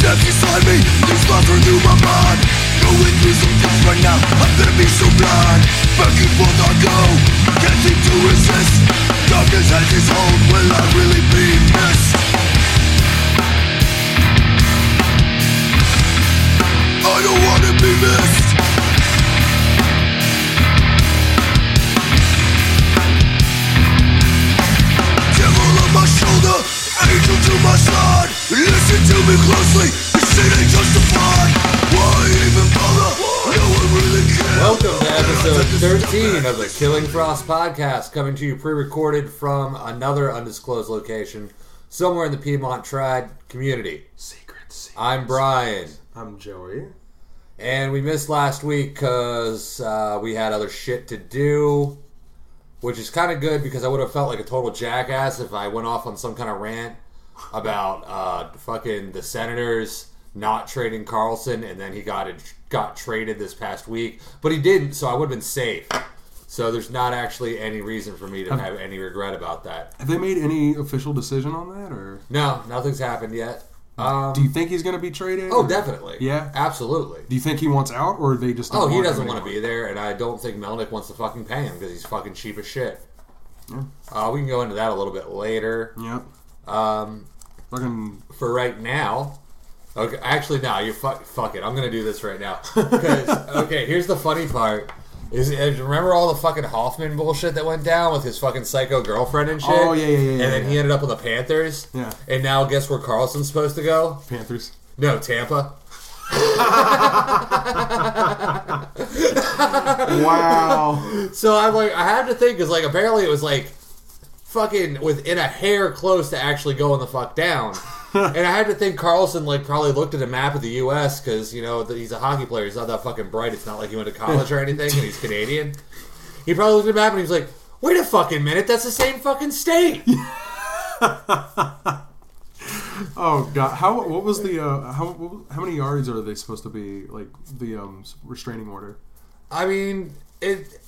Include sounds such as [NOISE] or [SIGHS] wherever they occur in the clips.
steps beside me These run through my mind. Going through some things right now I'm gonna be so blind. Back and forth I go Can't seem to resist. Darkness has its hold Will I really be missed? I don't wanna be missed. Devil on my shoulder, angel to my side Listen to me closely, this shit ain't justified Why even bother? No one really cares Welcome to episode 13 of the Killing Frost podcast, coming to you pre recorded from another undisclosed location somewhere in the Piedmont Triad community. Secrets. I'm Brian, I'm Joey. and we missed last week because uh, we had other shit to do, which is kind of good because I would have felt like a total jackass if I went off on some kind of rant about uh, fucking the Senators not trading Karlsson, and then he got it, got traded this past week, but he didn't, so I would have been safe. So there's not actually any reason for me to have any regret about that. Have they made any official decision on that, or No, nothing's happened yet. Um, do you think he's going to be traded? oh, or- definitely. Yeah? absolutely. Do you think he wants out, or they just? Don't Oh, he doesn't want to be there, and I don't think Melnyk wants to fucking pay him because he's fucking cheap as shit. Yeah. Uh, we can go into that a little bit later. Yep. Um, for right now, okay, actually, no, you fuck, fuck it. I'm gonna do this right now. [LAUGHS] okay, here's the funny part. Is, is remember all the fucking Hoffman bullshit that went down with his fucking psycho girlfriend and shit? Oh, yeah, yeah, yeah, And yeah, then he yeah. ended up with the Panthers. Yeah. And now guess where Karlsson's supposed to go? Panthers. No, Tampa. [LAUGHS] Wow. So I'm like, I had to think because like apparently it was like fucking within a hair close to actually going the fuck down. [LAUGHS] and I had to think Karlsson like probably looked at a map of the U.S. because you know that he's a hockey player. He's not that fucking bright. It's not like he went to college or [LAUGHS] anything, and he's Canadian. He probably looked at the map and he was like, "Wait a fucking minute, that's the same fucking state." [LAUGHS] oh God. How? What was the? Uh, how? How many yards are they supposed to be? Like the um restraining order. I mean, it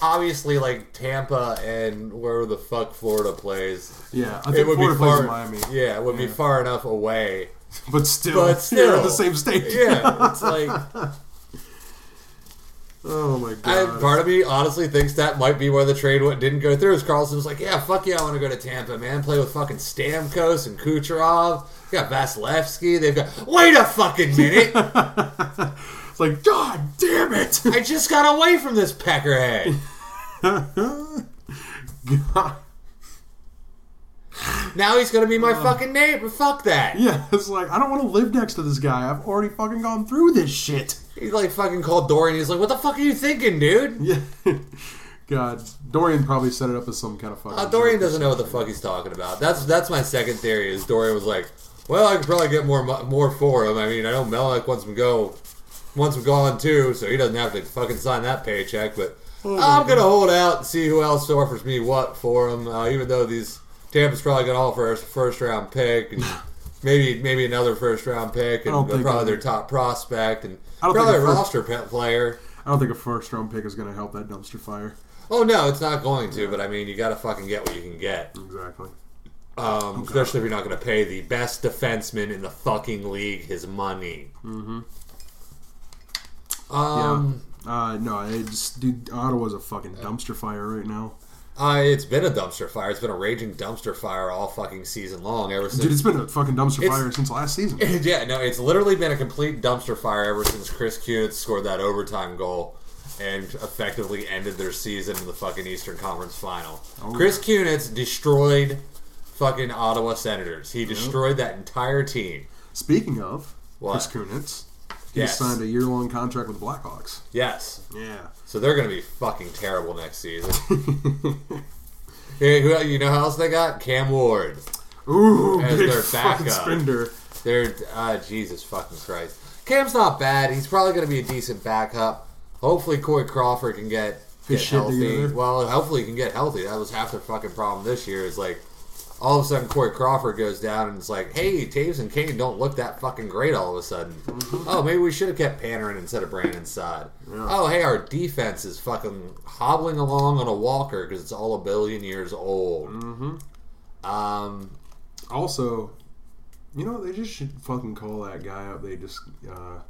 obviously like Tampa and where the fuck Florida plays. Yeah, I It would Florida be far. Miami, Yeah, it would be far enough away. [LAUGHS] but still, But [LAUGHS] still. in the same state. Yeah, it's like [LAUGHS] oh my I, God. part of me honestly thinks that might be where the trade went, didn't go through. Is Karlsson was like, "Yeah, fuck yeah, I want to go to Tampa, man. Play with fucking Stamkos and Kucherov. You got Vasilevskiy. They've got. Wait a fucking minute! It's like God damn it. [LAUGHS] I just got away from this peckerhead. God. [LAUGHS] Now he's gonna be my fucking neighbor. Fuck that. Yeah, it's like I don't want to live next to this guy. I've already fucking gone through this shit. He like fucking called Dorion. He's like, "What the fuck are you thinking, dude?" [LAUGHS] Yeah. God, Dorion probably set it up as some kind of fucking. Uh, Dorion doesn't know what the fuck he's talking about. That's that's my second theory. Is Dorion was like, well, I could probably get more more for him. I mean, I know Melnyk wants him to go, wants him gone too, so he doesn't have to fucking sign that paycheck. But I'm gonna hold out and see who else offers me what for him. Uh, even though these Tampa's probably gonna offer us a first round pick and maybe maybe another first round pick and probably I'm- their top prospect and probably a first- roster pe- player. I don't think a first round pick is going to help that dumpster fire. Oh no, it's not going to. But I mean, you got to fucking get what you can get. Exactly. Um, especially if you're not going to pay the best defenseman in the fucking league his money. Mm-hmm. Um, Uh, no, it's dude. Ottawa's a fucking dumpster fire right now. uh, it's been a dumpster fire. It's been a raging dumpster fire all fucking season long. Ever since, Dude, it's been a fucking dumpster fire since last season. [LAUGHS] yeah, no, it's literally been a complete dumpster fire ever since Chris Kunitz scored that overtime goal and effectively ended their season in the fucking Eastern Conference Final. Oh, Chris Kunitz destroyed fucking Ottawa Senators. He destroyed that entire team. Speaking of What? Chris Kunitz, he Yes. signed a year long contract with the Blackhawks. Yes. Yeah. So they're going to be fucking terrible next season. [LAUGHS] Hey, who you know how else they got? Cam Ward. Ooh, As big their backup. spender. They're uh, Jesus fucking Christ. Cam's not bad. He's probably going to be a decent backup. Hopefully, Corey Crawford can get, get healthy. Well, hopefully, he can get healthy. That was half the fucking problem this year. Is like all of a sudden Corey Crawford goes down and it's like, hey, Toews and Kane don't look that fucking great all of a sudden. oh, maybe we should have kept Panarin instead of Brandon Saad. Oh, hey, our defense is fucking hobbling along on a walker because it's all a billion years old. Mm-hmm. Um, Also, You know, they just should fucking call that guy up. They just uh,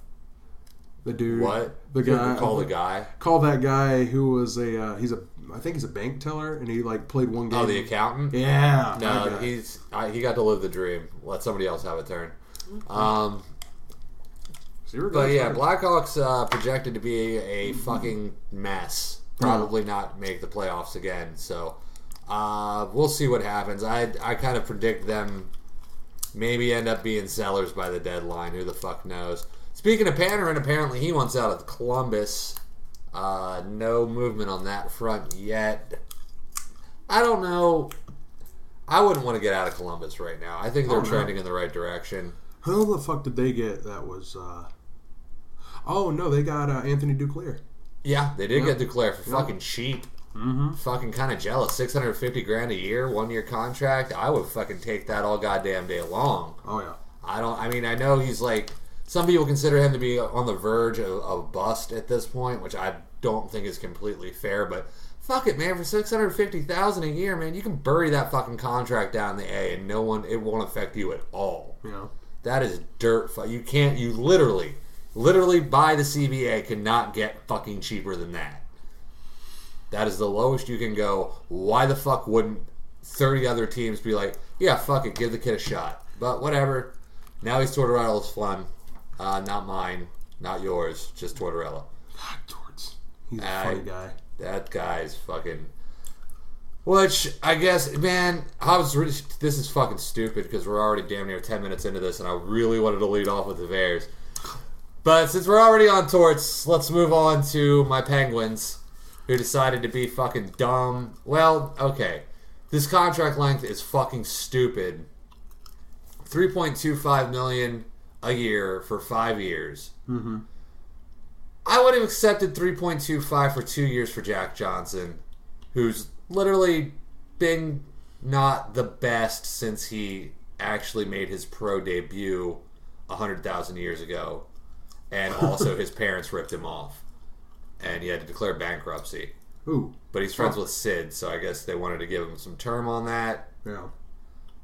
the dude. What the guy? Call the [LAUGHS] guy. Call that guy who was a uh, he's a I think he's a bank teller and he like played one game. Oh, the accountant. yeah. No, guy. he's I, he got to live the dream. Let somebody else have a turn. Um, Zero but yeah, Blackhawks uh, projected to be a fucking mess. Probably not make the playoffs again. So uh, we'll see what happens. I I kind of predict them maybe end up being sellers by the deadline. Who the fuck knows? Speaking of Panarin, apparently he wants out of Columbus. Uh, no movement on that front yet. I don't know. I wouldn't want to get out of Columbus right now. I think they're Oh, no. trending in the right direction. Who the fuck did they get? That was. uh Oh no, they got uh, Anthony Duclair. Yeah, they did Yeah. get Duclair for Yeah. fucking cheap. Mm-hmm. Fucking kind of jealous. Six hundred fifty grand a year, one year contract. I would fucking take that all goddamn day long. Oh yeah. I don't. I mean, I know he's like some people consider him to be on the verge of, of bust at this point, which I don't think is completely fair. But fuck it, man. For six hundred fifty thousand a year, man, you can bury that fucking contract down the A, and no one it won't affect you at all. You know. That is dirt. Fu- you can't. You literally, literally by the CBA cannot get fucking cheaper than that. That is the lowest you can go. Why the fuck wouldn't thirty other teams be like, yeah, fuck it, give the kid a shot? But whatever. Now he's Tortorella's fun, uh, not mine, not yours, just Tortorella. He's a funny guy. That guy's fucking. Which I guess, man, I was really. This is fucking stupid because we're already damn near ten minutes into this, and I really wanted to lead off with the Bears. But since we're already on torts, let's move on to my Penguins, who decided to be fucking dumb. Well, okay, this contract length is fucking stupid. Three point two five million a year for five years. Mm-hmm. I would have accepted 3.25 for two years for Jack Johnson, who's literally been not the best since he actually made his pro debut 100,000 years ago. And also, his [LAUGHS] parents ripped him off. And he had to declare bankruptcy. Ooh. But he's friends with Sid, so I guess they wanted to give him some term on that. Yeah.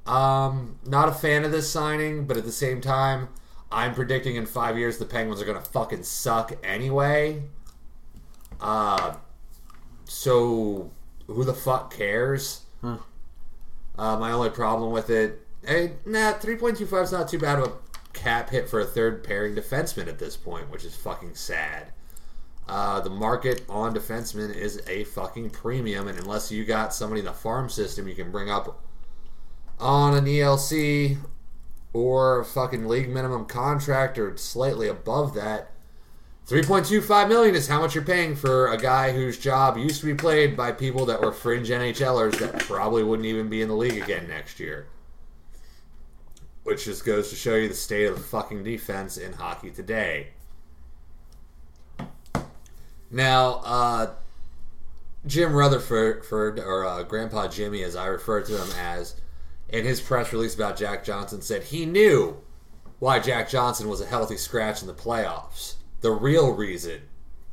Um, not a fan of this signing, but at the same time, I'm predicting in five years the Penguins are gonna fucking suck anyway. Uh, so who the fuck cares? Huh. Uh, my only problem with it, eh, nah, three point two five is not too bad of a cap hit for a third pairing defenseman at this point, which is fucking sad. Uh, the market on defensemen is a fucking premium, and unless you got somebody in the farm system you can bring up on an ELC or a fucking league minimum contract or slightly above that, 3.25 million is how much you're paying for a guy whose job used to be played by people that were fringe NHLers that probably wouldn't even be in the league again next year. Which just goes to show you the state of the fucking defense in hockey today. Now, uh, Jim Rutherford, or uh, Grandpa Jimmy, as I refer to him as, in his press release about Jack Johnson, said he knew why Jack Johnson was a healthy scratch in the playoffs. The real reason,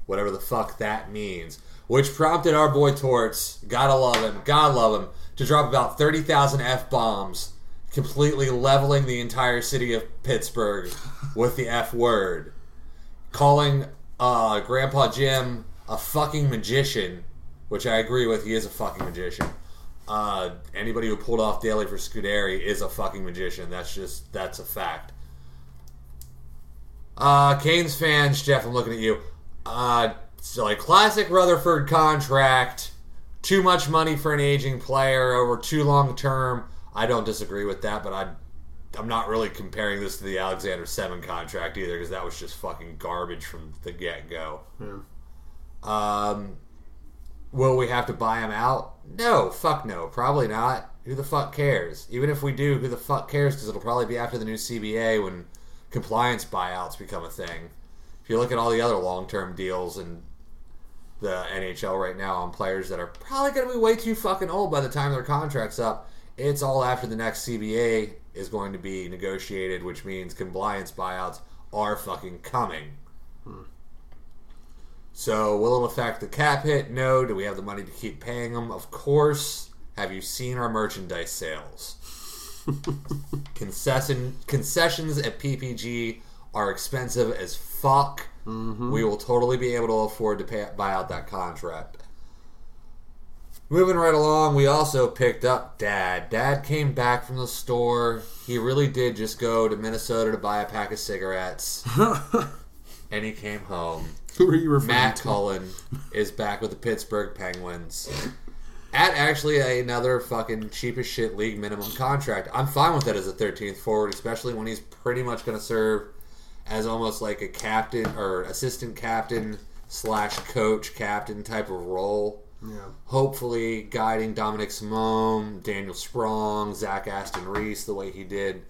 whatever the fuck that means, which prompted our boy Torts, gotta love him, God love him, to drop about 30,000 F bombs, completely leveling the entire city of Pittsburgh with the F word calling uh, Grandpa Jim a fucking magician, which I agree with. He is a fucking magician. Uh, anybody who pulled off Daley for Scuderi is a fucking magician. That's just that's a fact. Uh, Canes fans, Jeff, I'm looking at you. Uh, so like classic Rutherford contract, too much money for an aging player over too long term. I don't disagree with that, but I I'm not really comparing this to the Alexander Semin contract either because that was just fucking garbage from the get go. Yeah. Um, will we have to buy him out? No, fuck no, probably not. Who the fuck cares? Even if we do, who the fuck cares? Because it'll probably be after the new CBA when compliance buyouts become a thing. If you look at all the other long term deals in the NHL right now on players that are probably going to be way too fucking old by the time their contract's up, it's all after the next CBA is going to be negotiated, which means compliance buyouts are fucking coming. Hmm. So, will it affect the cap hit? No. Do we have the money to keep paying them? Of course. Have you seen our merchandise sales? [LAUGHS] Concession concessions at PPG are expensive as fuck. Mm-hmm. We will totally be able to afford to pay, buy out that contract. Moving right along, we also picked up Dad. Dad came back from the store. He really did just go to Minnesota to buy a pack of cigarettes. [LAUGHS] and he came home. Who are you referring Matt to? Cullen is back with the Pittsburgh Penguins. At actually another fucking cheap as shit league minimum contract. I'm fine with that as a 13th forward, especially when he's pretty much going to serve as almost like a captain or assistant captain slash coach captain type of role. Yeah. Hopefully guiding Dominik Simon, Daniel Sprong, Zach Aston Reese the way he did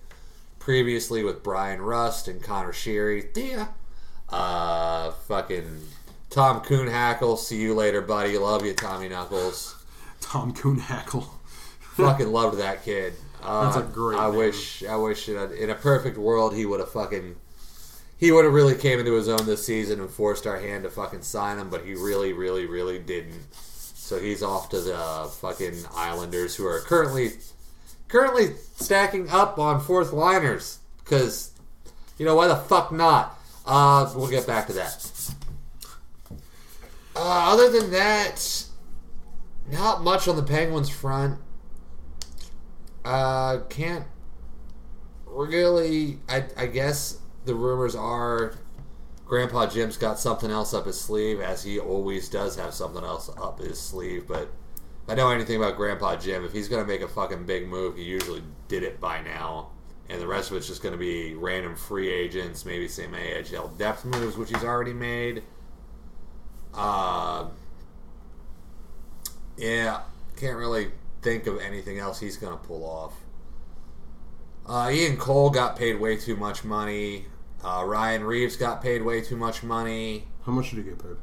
previously with Bryan Rust and Conor Sheary. Yeah. Uh, fucking Tom Kuhnhackl. See you later, buddy. Love you, Tommy Knuckles. Tom Kuhnhackl. [LAUGHS] fucking loved that kid. Uh, That's a great I name. wish. I wish in a, in a perfect world he would have fucking. He would have really came into his own this season and forced our hand to fucking sign him, but he really, really, really didn't. So he's off to the fucking Islanders, who are currently currently stacking up on fourth liners. Because you know why the fuck not? Uh, we'll get back to that. Uh, other than that, not much on the Penguins front. Uh, can't really. I, I guess the rumors are Grandpa Jim's got something else up his sleeve, as he always does have something else up his sleeve. But I know anything about Grandpa Jim, if he's going to make a fucking big move, he usually did it by now. And the rest of it's just going to be random free agents, maybe some AHL depth moves, which he's already made. Uh, yeah, can't really think of anything else he's going to pull off. Uh, Ian Cole got paid way too much money. Uh, Ryan Reaves got paid way too much money. How much did he get paid?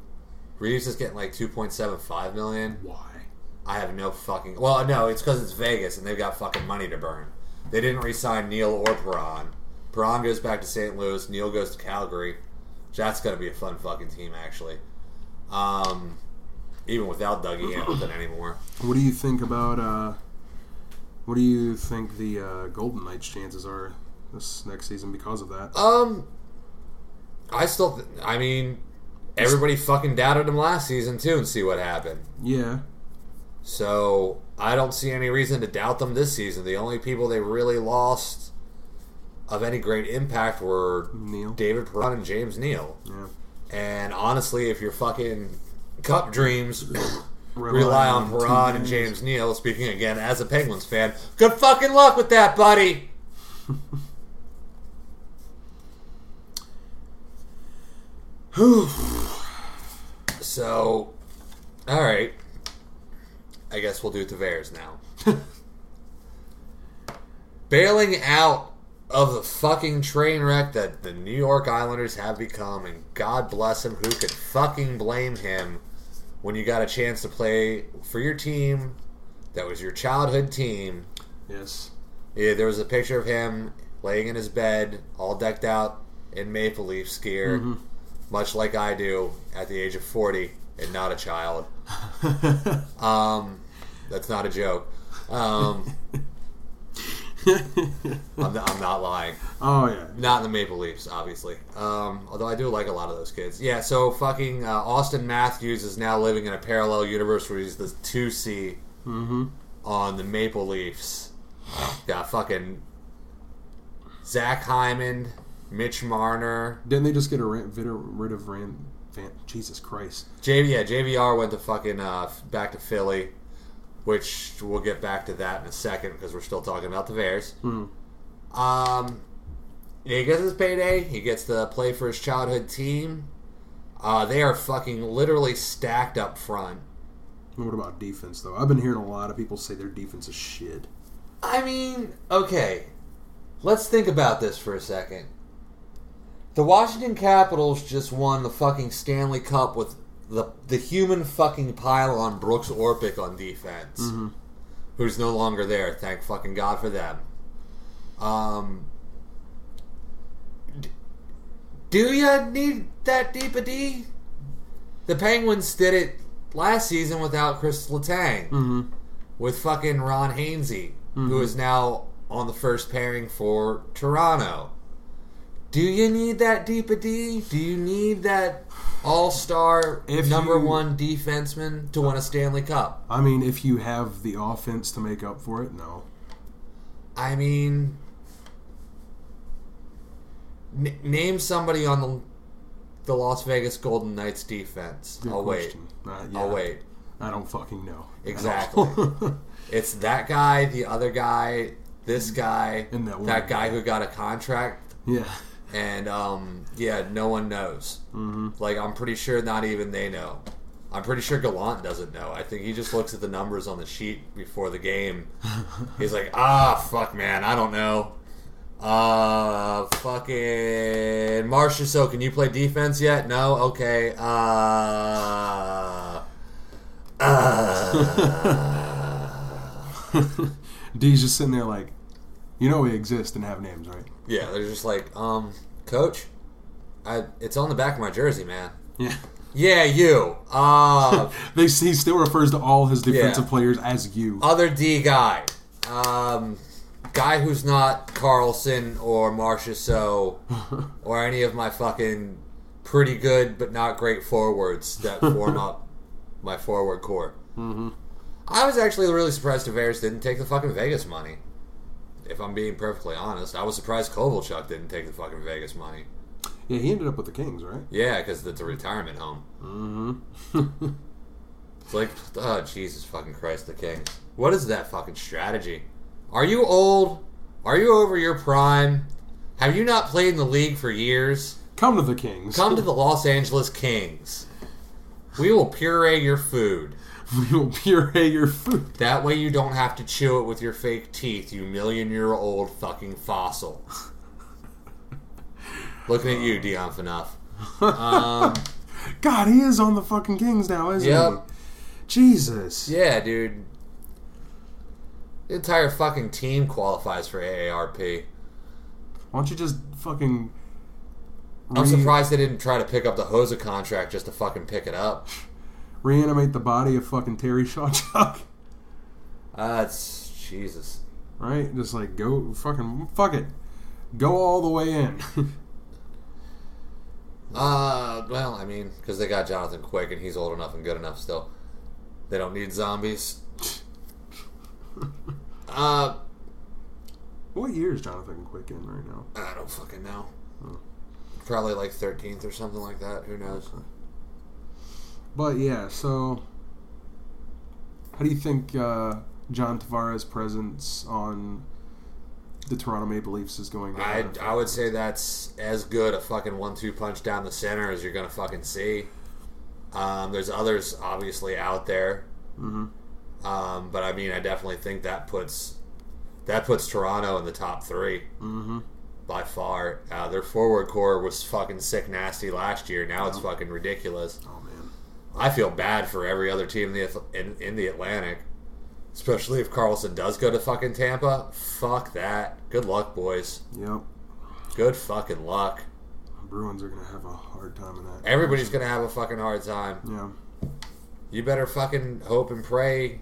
Reeves is getting like 2.75 million. Why? I have no fucking. Well, no, it's because it's Vegas and they've got fucking money to burn. They didn't re-sign Neal or Perron. Perron goes back to St. Louis. Neal goes to Calgary. That's gonna be a fun fucking team, actually. Um, even without Dougie [CLEARS THROAT] Hamilton anymore. What do you think about? uh What do you think the uh, Golden Knights' chances are this next season because of that? Um, I still. Th- I mean, everybody fucking doubted him last season too, and see what happened. Yeah. So I don't see any reason to doubt them this season. The only people they really lost of any great impact were Neal. David Perron and James Neal. Yeah. And honestly, if your fucking cup dreams [COUGHS] rely on two Perron and. James Neal, speaking again as a Penguins fan, good fucking luck with that, buddy. [LAUGHS] [SIGHS] so, all right. I guess we'll do Tavares now. [LAUGHS] Bailing out of the fucking train wreck that the New York Islanders have become, and God bless him, who could fucking blame him when you got a chance to play for your team that was your childhood team. Yes. Yeah, there was a picture of him laying in his bed, all decked out in Maple Leafs gear, mm-hmm. much like I do at the age of 40 and not a child. [LAUGHS] Um, that's not a joke. Um, [LAUGHS] I'm, not, I'm not lying. oh yeah. Not in the Maple Leafs, obviously. Um, although I do like a lot of those kids. Yeah, so fucking uh, Auston Matthews is now living in a parallel universe where he's the 2C on the Maple Leafs. Got fucking Zach Hyman, Mitch Marner. Didn't they just get a rid, rid of Rand? Van, Jesus Christ. JV, yeah, JVR went to fucking uh, back to Philly, which we'll get back to that in a second because we're still talking about the Bears. Um, yeah, he gets his payday. He gets to play for his childhood team. Uh, they are fucking literally stacked up front. What about defense though? I've been hearing a lot of people say their defense is shit. I mean, okay. Let's think about this for a second. The Washington Capitals just won the fucking Stanley Cup with the the human fucking pile on Brooks Orpik on defense, who's no longer there. Thank fucking God for them. Um, d- do you need that deep a D? The Penguins did it last season without Chris Letang Mm-hmm. with fucking Ron Hainsey, who is now on the first pairing for Toronto. Do you need that deep a D? Do you need that all star number you- one defenseman to win a Stanley Cup? I mean, if you have the offense to make up for it, no. I mean, n- name somebody on the the Las Vegas Golden Knights defense. Good I'll question. Uh, yeah, wait. I'll wait. I don't fucking know. Exactly. [LAUGHS] It's that guy, the other guy, this guy, And that that guy. who got a contract, yeah. And um, yeah, no one knows. Mm-hmm. Like I'm pretty sure not even they know. I'm pretty sure Gallant doesn't know. I think he just looks at the numbers on the sheet before the game. [LAUGHS] He's like, ah, fuck, man, I don't know. Uh, fucking Marcia. So, can you play defense yet? No. Okay. Uh. [LAUGHS] D's just sitting there like, you know we exist and have names, right? Yeah, they're just like, um, coach, I it's on the back of my jersey, man. Yeah. Yeah, you. Uh, [LAUGHS] They he still refers to all his defensive Yeah. players as you. other D guy. Um, guy who's not Karlsson or Marcia So [LAUGHS] or any of my fucking pretty good but not great forwards that form [LAUGHS] up my forward core. Mm-hmm. I was actually really surprised Tavares didn't take the fucking Vegas money. If I'm being perfectly honest, I was surprised Kovalchuk didn't take the fucking Vegas money. Yeah, he ended up with the Kings, right? Yeah, because it's a retirement home. Mm-hmm. [LAUGHS] It's like, oh Jesus fucking Christ, the Kings. What is that fucking strategy? Are you old? Are you over your prime? Have you not played in the league for years? Come to the Kings. Come to the Los Angeles Kings. We will puree your food. [LAUGHS] we will puree your food. That way you don't have to chew it with your fake teeth, you million year old fucking fossil. Looking at you, Dion Phaneuf. Um, [LAUGHS] God, he is on the fucking Kings now, isn't Yep. he? Jesus. yeah, dude. The entire fucking team qualifies for AARP. Why don't you just fucking. I'm surprised they didn't try to pick up the Hossa contract just to fucking pick it up. Reanimate the body of fucking Terry [LAUGHS] Sawchuk? Uh, it's Jesus. Right? Just like go fucking fuck it. Go all the way in. [LAUGHS] Uh, well, I mean, because they got Jonathan Quick and he's old enough and good enough still. They don't need zombies. [LAUGHS] Uh, what year is Jonathan Quick in right now? I don't fucking know. Probably like 13th or something like that. Who knows? But yeah, so how do you think uh, John Tavares' presence on the Toronto Maple Leafs is going I. I would say that's as good a fucking one-two punch down the center as you're gonna fucking see. Um, there's others obviously out there, Mhm. um, but I mean, I definitely think that puts that puts Toronto in the top three Mm-hmm. by far. Uh, their forward core was fucking sick nasty last year. Now it's fucking ridiculous. Oh man. I feel bad for every other team in the in, in the Atlantic, especially if Karlsson does go to fucking Tampa. Fuck that. Good luck, boys. Yep. Good fucking luck. Bruins are gonna have a hard time in that. Everybody's gonna have a fucking hard time. Yeah. You better fucking hope and pray.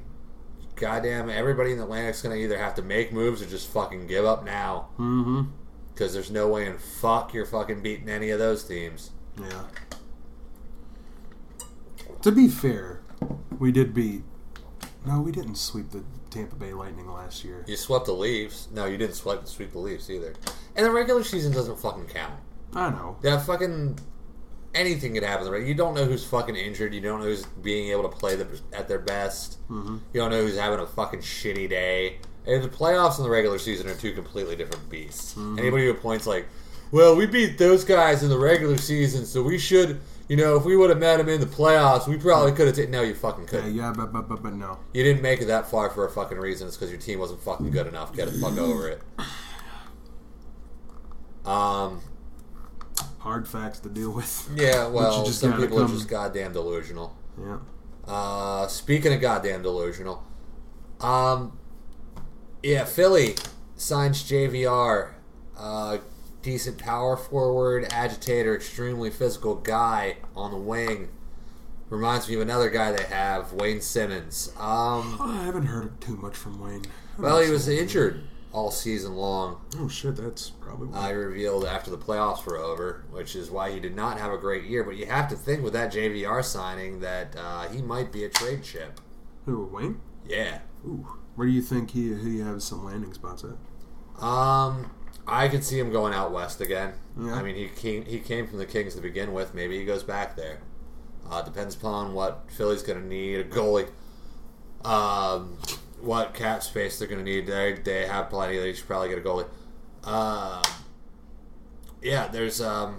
Goddamn, everybody in the Atlantic's gonna either have to make moves or just fucking give up now. Mm-hmm. Because there's no way in fuck you're fucking beating any of those teams. Yeah. To be fair, we did beat. No, we didn't sweep the Tampa Bay Lightning last year. You swept the Leafs. No, you didn't sweep sweep the Leafs either. And the regular season doesn't fucking count. I know. Yeah, fucking anything could happen. Right? You don't know who's fucking injured. You don't know who's being able to play the, at their best. Mm-hmm. You don't know who's having a fucking shitty day. And the playoffs and the regular season are two completely different beasts. Mm-hmm. Anybody who points like, "Well, we beat those guys in the regular season, so we should." You know, if we would have met him in the playoffs, we probably could have. taken no, you fucking couldn't. yeah, but but but but no. You didn't make it that far for a fucking reason. It's because your team wasn't fucking good enough. Get the fuck over it. Um. Hard facts to deal with. Yeah. [LAUGHS] Well, just some people are come- just goddamn delusional. Yeah. Uh, speaking of goddamn delusional, um, yeah, Philly signs JVR, uh, decent power forward, agitator, extremely physical guy on the wing. Reminds me of another guy they have, Wayne Simmonds. Um, I haven't heard too much from Wayne. well, he was injured all season long. Oh shit, that's probably I revealed after the playoffs were over, which is why he did not have a great year. But you have to think with that JVR signing that uh, he might be a trade chip. who Wayne. Yeah. Ooh, where do you think he he has some landing spots at? Um, I can see him going out west again. Yeah. I mean, he came he came from the Kings to begin with. Maybe he goes back there. Uh, depends upon what Philly's going to need. A goalie. Um, what cap space they're going to need. They they have plenty. They should probably get a goalie. Um, yeah, there's um,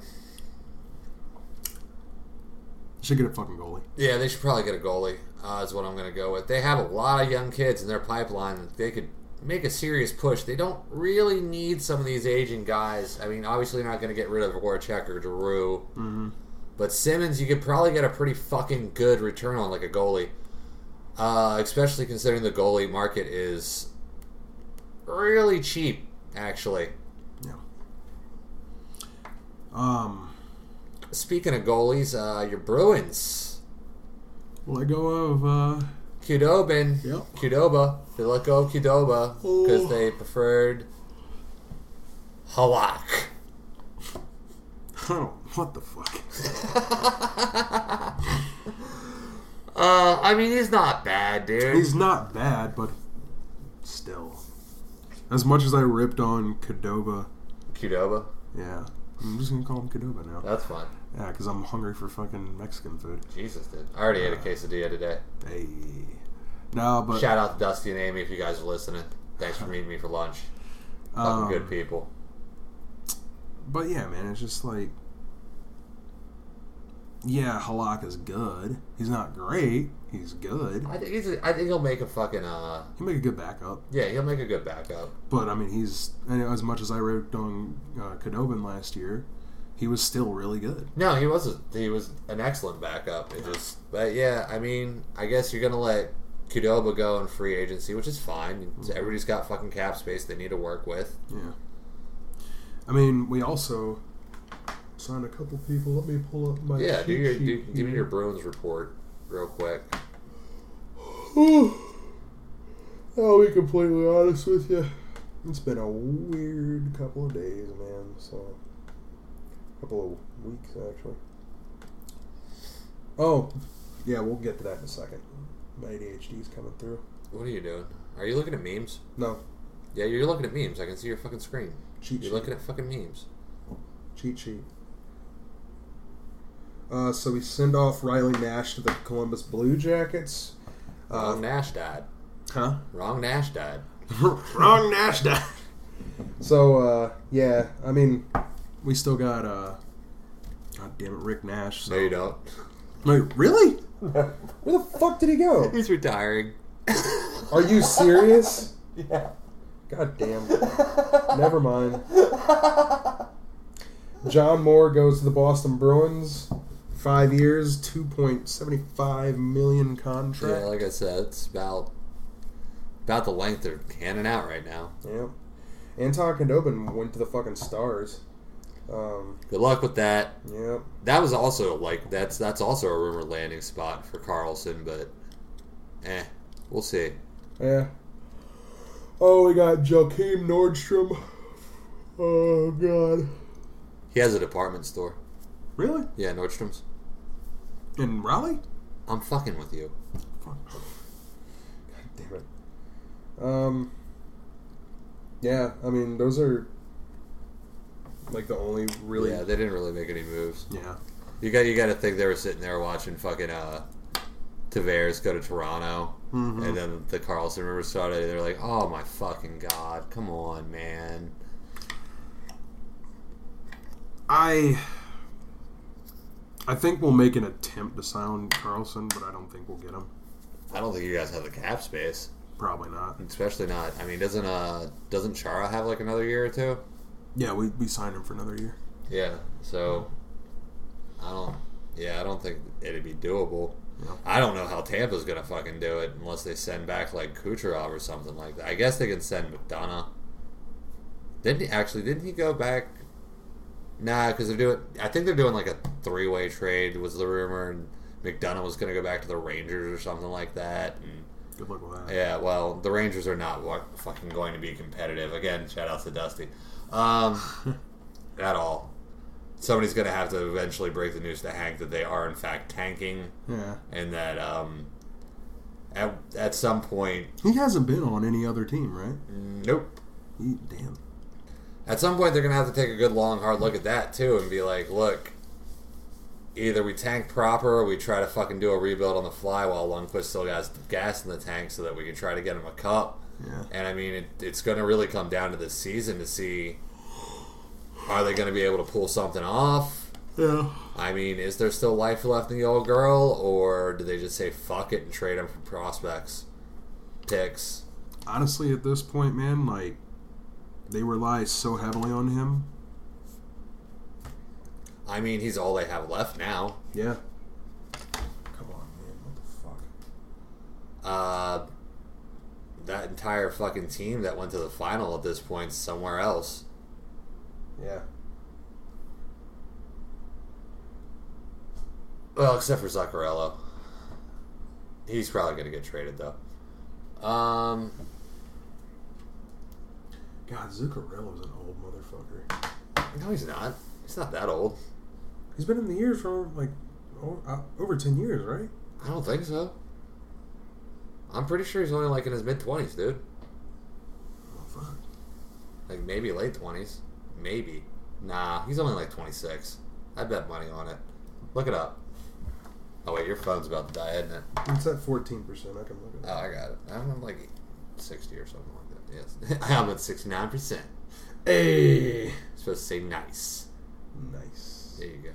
Should get a fucking goalie. yeah, they should probably get a goalie. Uh, is what I'm going to go with. They have a lot of young kids in their pipeline. that They could make a serious push. They don't really need some of these aging guys. I mean, obviously, you're not going to get rid of Voracek or Giroux. Mm-hmm. But Simmonds, you could probably get a pretty fucking good return on like a goalie. Uh, especially considering the goalie market is really cheap, actually. Yeah. Um, Speaking of goalies, uh, your Bruins, let go of. uh Khudobin, Yep. Qdoba, they let go of Qdoba because Oh. they preferred Halak. Oh, what the fuck? [LAUGHS] Uh, I mean, he's not bad, dude. He's not bad, but still. As much as I ripped on Kadoba, Qdoba, yeah, I'm just gonna call him Kadoba now. that's fine. Yeah, because I'm hungry for fucking Mexican food. Jesus, dude. I already ate a quesadilla today. Hey. No, but Shout out to Dusty and Amy if you guys are listening. Thanks for meeting me for lunch. Fucking um, good people. But yeah, man, it's just like, yeah, Halak is good. He's not great. He's good. I think he's. A, I think he'll make a fucking. Uh, He'll make a good backup. yeah, he'll make a good backup. But I mean, he's as much as I wrote on uh, Khudobin last year, he was still really good. No, he was. A, he was an excellent backup. It just. But yeah, I mean, I guess you're gonna let Qdoba go in free agency, which is fine. Mm-hmm. Everybody's got fucking cap space they need to work with. Yeah. I mean, we also signed a couple people. Let me pull up my Yeah, do your do, give me your Bruins report real quick. [SIGHS] I'll be completely honest with you. It's been a weird couple of days, man. So, couple of weeks actually. Oh, yeah, we'll get to that in a second. My ADHD's coming through. What are you doing? Are you looking at memes? No, Yeah, you're looking at memes. I can see your fucking screen. cheat You're sheet. looking at fucking memes. cheat sheet. Uh, so we send off Riley Nash to the Columbus Blue Jackets. Wrong Uh, Nash died. huh? Wrong Nash died. [LAUGHS] Wrong Nash died. So uh, yeah, I mean, we still got uh, God damn it, Rick Nash. So. No, you don't. Wait, really? [LAUGHS] Where the fuck did he go? [LAUGHS] He's retiring. Are you serious? [LAUGHS] Yeah. God damn. Never mind. John Moore goes to the Boston Bruins. Five years, two point seventy five million contract. Yeah, like I said, it's about about the length they're handing out right now. Yep. Anton Khudobin went to the fucking Stars. Um, Good luck with that. yep. That was also like that's that's also a rumor landing spot for Karlsson, but eh, we'll see. Yeah. Oh, we got Joakim Nordstrom. Oh god. He has a department store. Really? Yeah, Nordstrom's. In Raleigh? I'm fucking with you. Fuck. God damn it. Um. Yeah, I mean those are like the only really. Yeah, they didn't really make any moves. Yeah. You got you got to think they were sitting there watching fucking uh Tavares go to Toronto, Mhm. and then the Karlsson rumor started. They're like, "Oh my fucking god, come on, man." I. I think we'll make an attempt to sign Karlsson, but I don't think we'll get him. I don't think you guys have the cap space, Probably not. especially not. I mean, doesn't uh doesn't Chara have like another year or two? Yeah, we we signed him for another year. Yeah, so I don't. Yeah, I don't think it'd be doable. Yeah. I don't know how Tampa's gonna fucking do it unless they send back like Kucherov or something like that. I guess they can send McDonagh. Didn't he actually? Didn't he go back? Nah, because they're doing. I think they're doing like a three-way trade. Was the rumor, and McDonagh was gonna go back to the Rangers or something like that. And Good luck with that. Yeah, well, the Rangers are not fucking going to be competitive. Again, shout out to Dusty. Um, [LAUGHS] at all. Somebody's going to have to eventually break the news to Hank that they are, in fact, tanking, Yeah. and that um, at, at some point, He hasn't been on any other team, right? nope. He, damn. At some point, they're going to have to take a good, long, hard look at that, too, and be like, look, either we tank proper or we try to fucking do a rebuild on the fly while Lundqvist still has gas in the tank so that we can try to get him a cup. Yeah. And I mean, it, it's going to really come down to this season to see are they going to be able to pull something off? Yeah. I mean, is there still life left in the old girl, or do they just say fuck it and trade him for prospects, picks? Honestly, at this point, man, like they rely so heavily on him. I mean, he's all they have left now. Yeah. Come on, man. What the fuck? Uh, that entire fucking team that went to the final at this point somewhere else. Yeah. Well, except for Zuccarello. He's probably going to get traded, though. Um, God, Zuccarello's an old motherfucker. no, he's not. He's not that old. He's been in the years for like o- uh, over ten years, right? I don't think so. I'm pretty sure he's only like in his mid 20s, dude. Oh fuck. Like maybe late 20s. Maybe. Nah, he's only like 26. I bet money on it. Look it up. Oh, wait, your phone's about to die, isn't it? It's at fourteen percent. I can look at Oh, I got it. I'm like 60 or something like that. Yes. [LAUGHS] I'm at 69%. Hey. supposed to say nice. Nice. There you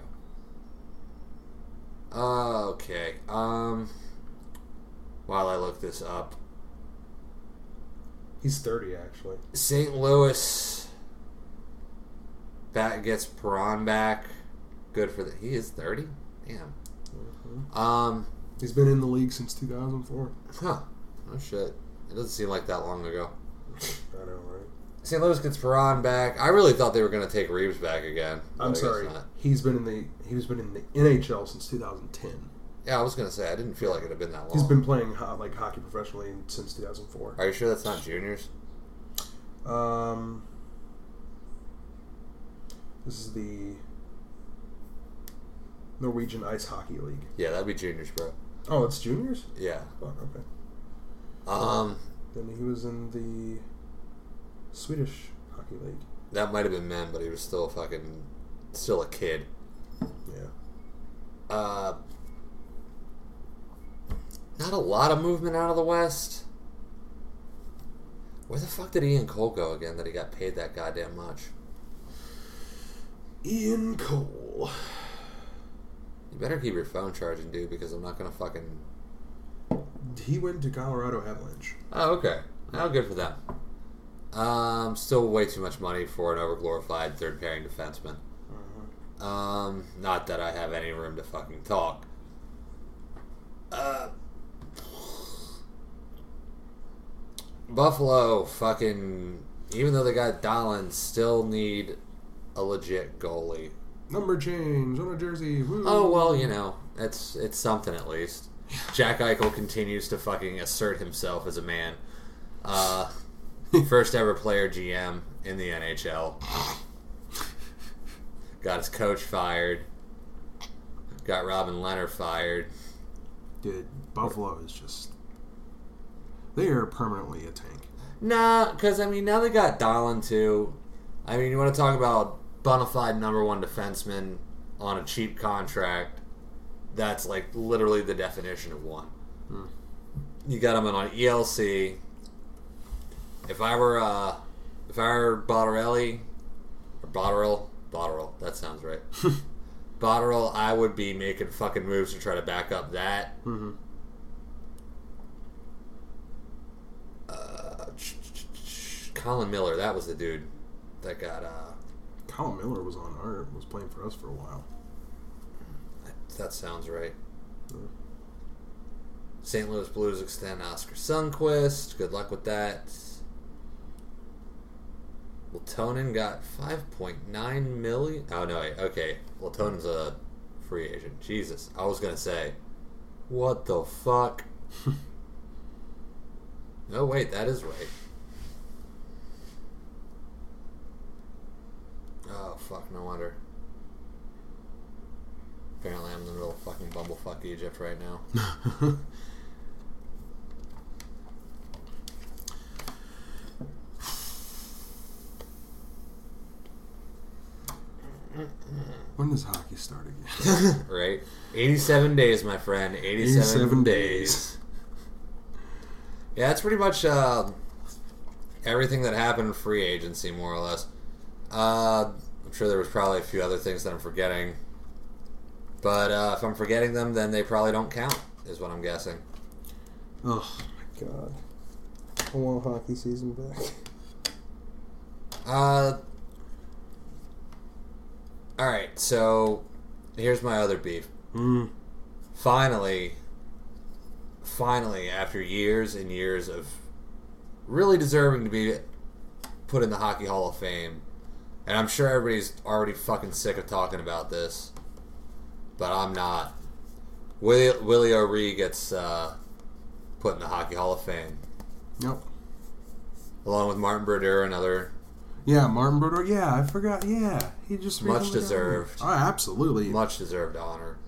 go. Uh, okay. Um, while I look this up, He's thirty actually. St. Louis back gets Perron back. Good for the. He is thirty. Damn. Mhm. Um. He's been in the league since two thousand four. Huh. Oh shit. It doesn't seem like that long ago. I know, right? St. Louis gets Perron back. I really thought they were going to take Reaves back again. I'm sorry. He's been in the he's been in the NHL since 2010. Yeah, I was going to say I didn't feel like it had been that long. He's been playing ho- like hockey professionally since 2004. Are you sure that's not juniors? Um, this is the Norwegian Ice Hockey League. Yeah, that'd be juniors, bro. Oh, it's juniors. Yeah. Fuck, okay. Um, Then he was in the Swedish Hockey League. that might have been men, but he was still fucking, still a kid. Yeah. Uh, not a lot of movement out of the West. Where the fuck did Ian Cole go again that he got paid that goddamn much? Ian Cole. You better keep your phone charging, dude, because I'm not gonna fucking. He went to Colorado Avalanche. Oh, okay. Oh, good for them. Um, still way too much money for an overglorified third pairing defenseman. Uh-huh. Um, not that I have any room to fucking talk. Uh, Buffalo, fucking, even though they got Dahlin, still need a legit goalie. Number change on a jersey. Woo. Oh well, you know, it's it's something at least. Jack Eichel continues to fucking assert himself as a man. Uh, [LAUGHS] first ever player GM in the NHL. Got his coach fired. Got Robin Leonard fired. Dude, Buffalo is just. They are permanently a tank. Nah, because I mean now they got Dahlin too. I mean, you want to talk about bona fide number one defenseman on a cheap contract? That's like literally the definition of one. Hmm. You got him on ELC. If I were, uh, if I were Bottarelli or Botterill, Botterill, that sounds right. [LAUGHS] Botterill, I would be making fucking moves to try to back up that. Mm-hmm. Uh, Colin Miller, that was the dude that got. Uh, Colin Miller was on our was playing for us for a while. that sounds right. Yeah. St. Louis Blues extend Oskar Sundqvist. Good luck with that. Lehtonen got five point nine million. Oh no, wait, okay. Lehtonen's a free agent. Jesus, I was gonna say, what the fuck? [LAUGHS] no, wait, that is right. Oh fuck, no wonder. Apparently I'm in the middle of fucking bumblefuck Egypt right now. [LAUGHS] When does hockey start again? [LAUGHS] [LAUGHS] right? 87 days, my friend. 87, 87 days. days. Yeah, that's pretty much uh, everything that happened in free agency, more or less. Uh, I'm sure there was probably a few other things that I'm forgetting. But uh, if I'm forgetting them, then they probably don't count, is what I'm guessing. oh my god. I want hockey season back. Uh, all right, so here's my other beef. Mm. finally, finally, after years and years of really deserving to be put in the Hockey Hall of Fame, and I'm sure everybody's already fucking sick of talking about this, but I'm not. Willie, Willie O'Ree gets uh, put in the Hockey Hall of Fame, Yep. along with Martin Brodeur and other Yeah, Martin Brodeur. Yeah, I forgot. Yeah, he just Much deserved. Oh, absolutely. much deserved honor.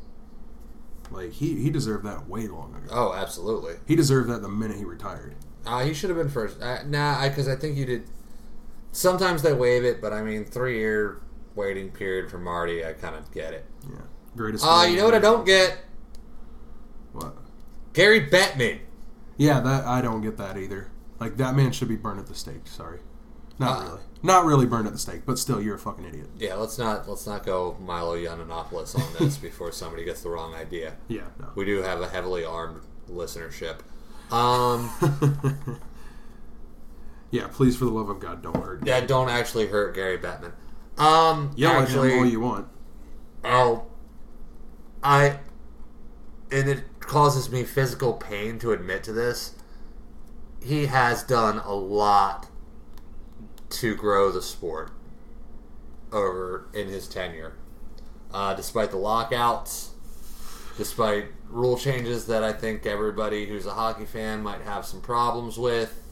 Like he he deserved that way long ago. Oh, absolutely. He deserved that the minute he retired. Uh, he should have been first. Uh, nah, because I think you did. Sometimes they waive it, but I mean, three year waiting period for Marty, I kind of get it. Yeah, greatest. Uh, you know what I don't get? What? Gary Bettman. Yeah, that I don't get that either. Like that man should be burned at the stake. Sorry, not Uh, really. Not really burned at the stake, but still, you're a fucking idiot. Yeah, let's not let's not go Milo Yiannopoulos on this [LAUGHS] before somebody gets the wrong idea. Yeah, no. We do have a heavily armed listenership. Um, [LAUGHS] yeah, please, for the love of God, don't hurt. yeah, don't actually hurt Gary Bettman. Um, Yell actually, at him all you want. Oh, I, and it causes me physical pain to admit to this. He has done a lot to grow the sport over in his tenure, uh, despite the lockouts, despite rule changes that I think everybody who's a hockey fan might have some problems with,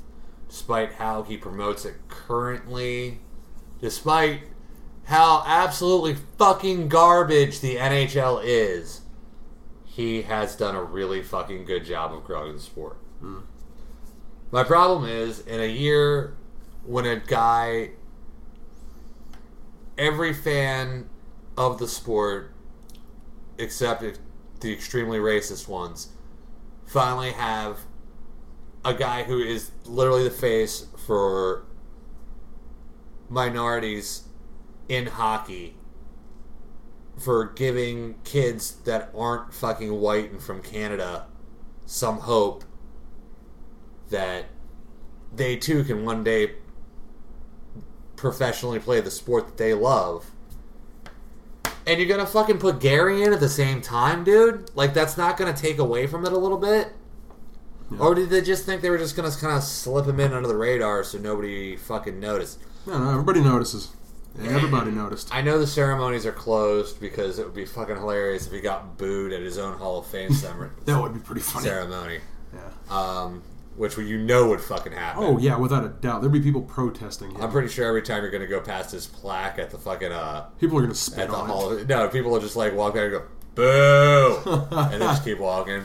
despite how he promotes it currently, despite how absolutely fucking garbage the NHL is, he has done a really fucking good job of growing the sport. Hmm. My problem is in a year when a guy, every fan of the sport, except the extremely racist ones, finally have a guy who is literally the face for minorities in hockey for giving kids that aren't fucking white and from Canada some hope that they too can one day professionally play the sport that they love. And you're gonna fucking put Gary in at the same time, dude? Like that's not gonna take away from it a little bit? Yeah. Or did they just think they were just gonna kind of slip him in under the radar so nobody fucking noticed? No, no, everybody notices. Everybody noticed. I know the ceremonies are closed because it would be fucking hilarious if he got booed at his own Hall of Fame [LAUGHS] ceremony. That would be pretty funny. ceremony, Yeah. um, which you know would fucking happen. Oh yeah, without a doubt, there'd be people protesting him. I'm pretty sure every time you're gonna go past his plaque at the fucking uh people are gonna spit at the on hall, it. no, people will just like walk there and go boo, [LAUGHS] and then just keep walking.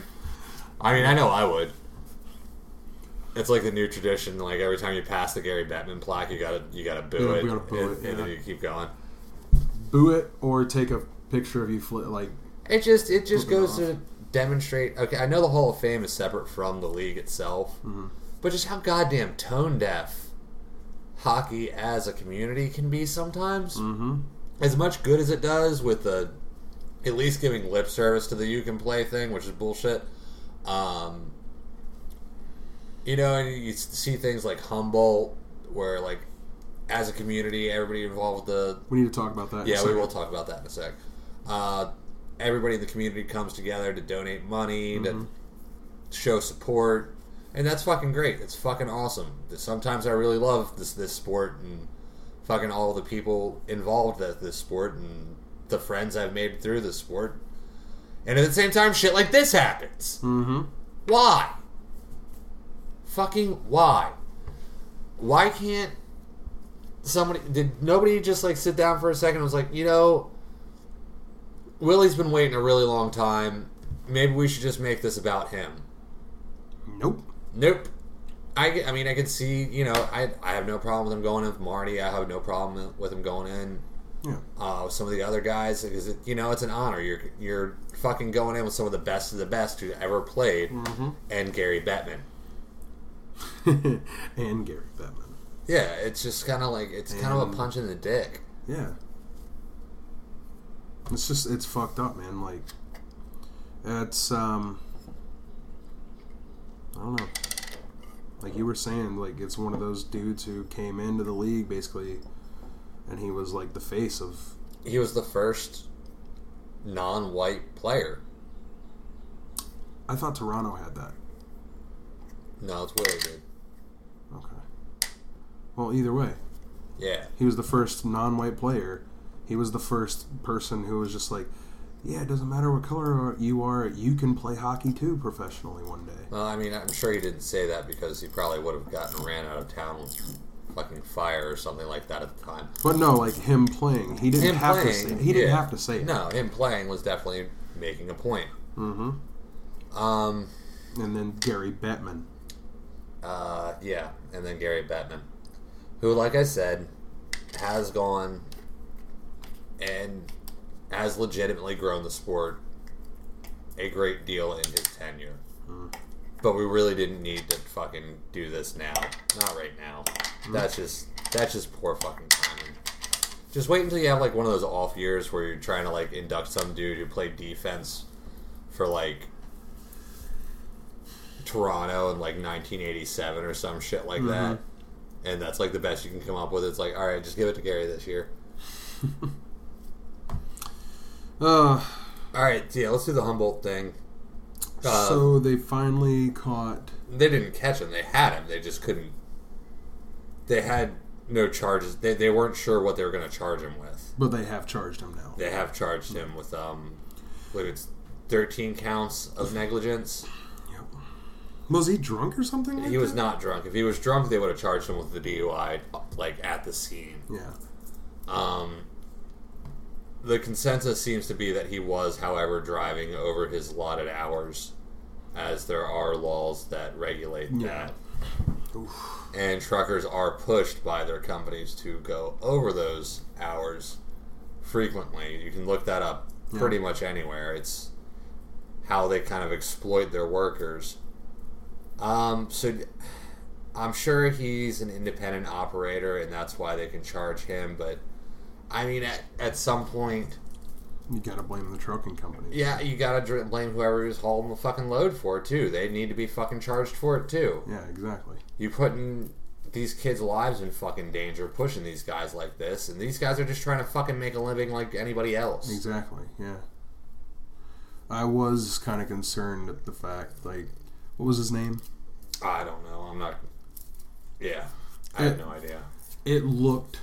I mean, I know I would. It's like the new tradition. Like every time you pass the Gary Bettman plaque, you gotta you gotta boo Yeah, it, we gotta boo and, it, and then you keep going. Boo it or take a picture of you fli like It just it just goes to demonstrate. Okay, I know the Hall of Fame is separate from the league itself, Mm-hmm. but just how goddamn tone deaf hockey as a community can be sometimes. mm-hmm. As much good as it does with the at least giving lip service to the you can play thing, which is bullshit. Um, you know, and you see things like Humboldt, where like as a community, everybody involved with the We need to talk about that. in a yeah, we will talk about that in a sec. Uh, everybody in the community comes together to donate money, to show support, and that's fucking great. It's fucking awesome. Sometimes I really love this this sport and fucking all the people involved with this sport and the friends I've made through this sport. And at the same time, shit like this happens. Mm-hmm. Why? Fucking why? Why can't somebody did nobody just like sit down for a second and was like, you know, Willie's been waiting a really long time. Maybe we should just make this about him. Nope. Nope. I, I mean, I can see, you know, I, I have no problem with him going in with Marty. I have no problem with him going in Yeah. uh, with some of the other guys because, it, you know, it's an honor. You're you're fucking going in with some of the best of the best who ever played and Gary Bettman. [LAUGHS] and Gary Bettman. Yeah, it's just kind of like, it's kind of a punch in the dick. Yeah. It's just it's fucked up, man. Like it's um I don't know. Like you were saying, like it's one of those dudes who came into the league basically and he was like the face of He was the first non white player. I thought Toronto had that. No, it's Willie, dude. Okay. Well, either way, Yeah. he was the first non-white player. He was the first person who was just like, yeah, it doesn't matter what color you are, you can play hockey too professionally one day. Well, I mean, I'm sure he didn't say that because he probably would have gotten ran out of town with fucking fire or something like that at the time. But no, like him playing, he didn't Him have playing, to say. It. He didn't yeah. have to say it. No, him playing was definitely making a point. Mm-hmm. Um, And then Gary Bettman. Uh, yeah, and then Gary Bettman, who, like I said, has gone and has legitimately grown the sport a great deal in his tenure. But we really didn't need to fucking do this now. Not right now. That's just that's just poor fucking timing. Just wait until you have like one of those off years where you're trying to like induct some dude who played defense for like Toronto in like 1987 or some shit like that. And that's like the best you can come up with. It's like, all right, just give it to Gary this year. [LAUGHS] Uh, All right, yeah, let's do the Humboldt thing. Uh, so they finally caught. they didn't catch him. They had him. They just couldn't. They had no charges. They, they weren't sure what they were going to charge him with. But they have charged him now. They have charged him with um, look, it's thirteen counts of negligence. Was he drunk or something? Like He was that? not drunk. If he was drunk, they would have charged him with the DUI, like at the scene. Yeah. Um, the consensus seems to be that he was, however, driving over his allotted hours, as there are laws that regulate Yeah. that. And truckers are pushed by their companies to go over those hours frequently. You can look that up Yeah. pretty much anywhere. It's how they kind of exploit their workers. Um, so I'm sure he's an independent operator, and that's why they can charge him. But I mean, at, at some point, You gotta blame the trucking company. yeah, you gotta dr- blame whoever was hauling the fucking load for it too. They need to be fucking charged for it too. Yeah, exactly. You putting these kids' lives in fucking danger pushing these guys like this, and these guys are just trying to fucking make a living like anybody else. Exactly. Yeah. I was kind of concerned at the fact, like, what was his name? I don't know. I'm not. Yeah, I have no idea. It looked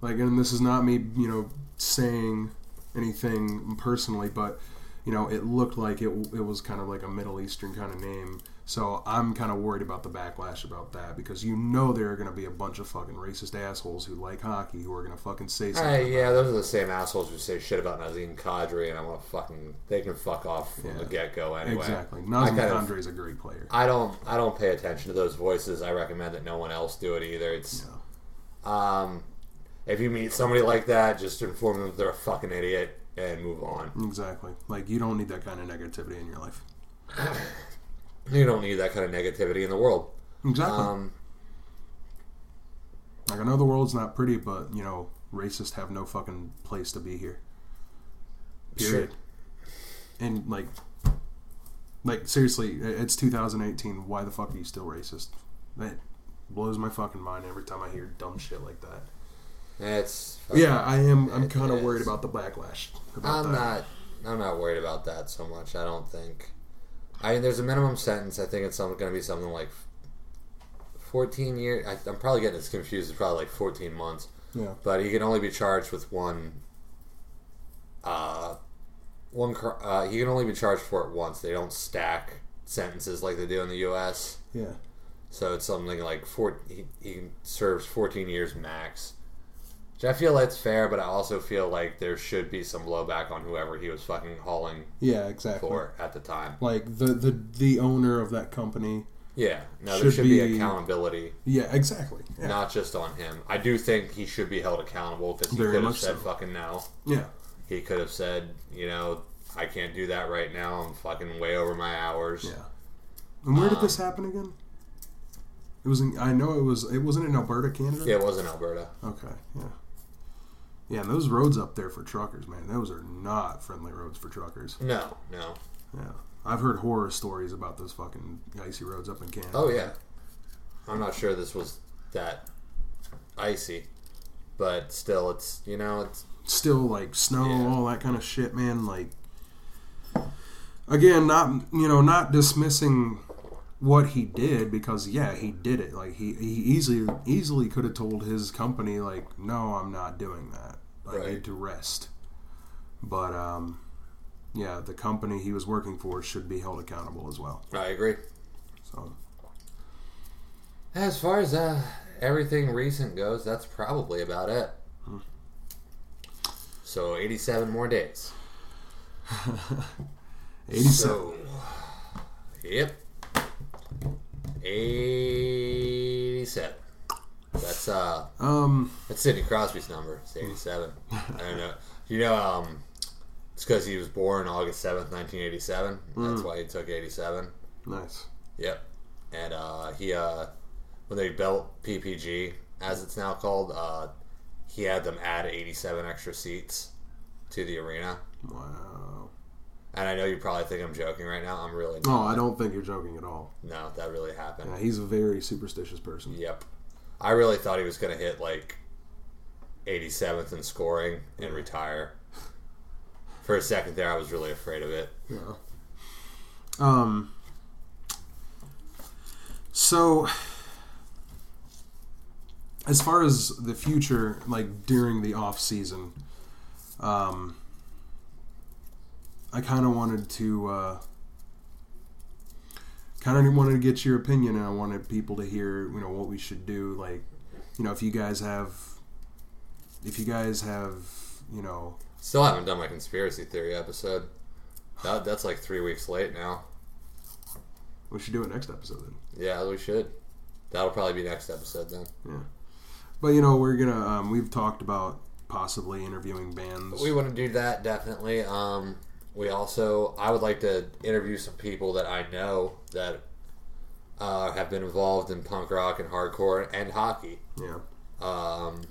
like, and this is not me, you know, saying anything personally, but you know, it looked like it, it was kind of like a Middle Eastern kind of name. So I'm kind of worried about the backlash about that because you know there are going to be a bunch of fucking racist assholes who like hockey who are going to fucking say something. Hey, yeah, those are the same assholes who say shit about Nazem Kadri, and I'm gonna fucking. They can fuck off from Yeah. the get go anyway. Exactly. I Nazem Kadri is a great player. I don't. I don't pay attention to those voices. I recommend that no one else do it either. It's. Um, if you meet somebody like that, just inform them that they're a fucking idiot and move on. Exactly. Like you don't need that kind of negativity in your life. [LAUGHS] You don't need that kind of negativity in the world. Exactly. Um, like I know the world's not pretty, but you know, racists have no fucking place to be here. Period. And like, like seriously, it's 2018. Why the fuck are you still racist? That blows my fucking mind every time I hear dumb shit like that. it's. Yeah, I am. I'm kind of worried about the backlash. About I'm that. not. I'm not worried about that so much. I don't think. I mean, there's a minimum sentence. I think it's going to be something like 14 years. I, I'm probably getting this confused. It's probably like 14 months. Yeah. But he can only be charged with one. Uh, one. Uh, he can only be charged for it once. They don't stack sentences like they do in the U.S. Yeah. So it's something like four. He, he serves 14 years max. Which I feel that's fair, but I also feel like there should be some blowback on whoever he was fucking hauling Yeah, exactly. for at the time. Like the the the owner of that company. Yeah, no, there Should should be, be- accountability, Yeah, exactly. Yeah. not just on him. I do think he should be held accountable because he Very could have said so. fucking no. yeah. He could have said, you know, I can't do that right now. I'm fucking way over my hours. Yeah. And where did Um, this happen again? It was in. I know it was. It wasn't in Alberta, Canada. Yeah, it was in Alberta. Okay. Yeah. Yeah, and those roads up there for truckers, man, those are not friendly roads for truckers. No, no. Yeah. I've heard horror stories about those fucking icy roads up in Canada. Oh yeah. I'm not sure this was that icy, but still, it's you know, it's Still like snow, Yeah. all that kind of shit, man. Like, again, not you know, not dismissing what he did because yeah, he did it. Like he, he easily easily could have told his company like, no, I'm not doing that. I Right. need to rest. But um, yeah, the company he was working for should be held accountable as well. I agree. So As far as uh, everything recent goes, that's probably about it. So 87 more days. [LAUGHS] 87. So, yep. 87. That's uh um, that's Sidney Crosby's number. It's 87. I don't know. You know um it's cuz he was born August 7th, 1987. That's why he took 87. nice. Yep. And uh he uh when they built PPG as it's now called, uh he had them add 87 extra seats to the arena. Wow. And I know you probably think I'm joking right now. I'm really No. I don't think you're joking at all. No, that really happened. Yeah, he's a very superstitious person. Yep. I really thought he was going to hit like 87th in scoring and retire. For a second there, I was really afraid of it. Yeah. Um. So, as far as the future, like during the off season, um, I kind of wanted to, uh, kind of wanted to get your opinion, and I wanted people to hear, you know, what we should do. Like, you know, if you guys have, if you guys have, you know, Still haven't done my conspiracy theory episode. That, that's like three weeks late now. we should do it next episode then. Yeah, we should. That'll probably be next episode then. Yeah, But you know, we're gonna um, we've talked about possibly interviewing bands. We want to do that definitely. Um, we also, I would like to interview some people that I know that uh, have been involved in punk rock and hardcore and hockey. yeah, Um,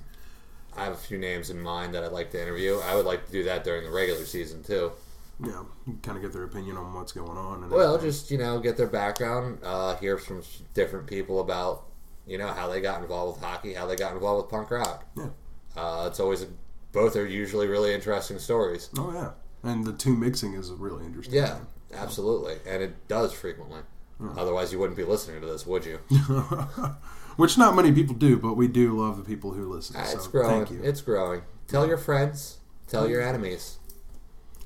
I have a few names in mind that I'd like to interview. I would like to do that during the regular season too. yeah, kind of get their opinion on what's going on. And Well, everything. just you know, get their background, uh, hear from different people about you know how they got involved with hockey, how they got involved with punk rock. Yeah. uh, it's always both are usually really interesting stories. oh yeah, and the two mixing is really interesting. Yeah, absolutely, and it does frequently. Otherwise, you wouldn't be listening to this, would you? [LAUGHS] which not many people do, but we do love the people who listen. Ah, so it's growing. Thank you. It's growing. Tell your friends. Tell your enemies.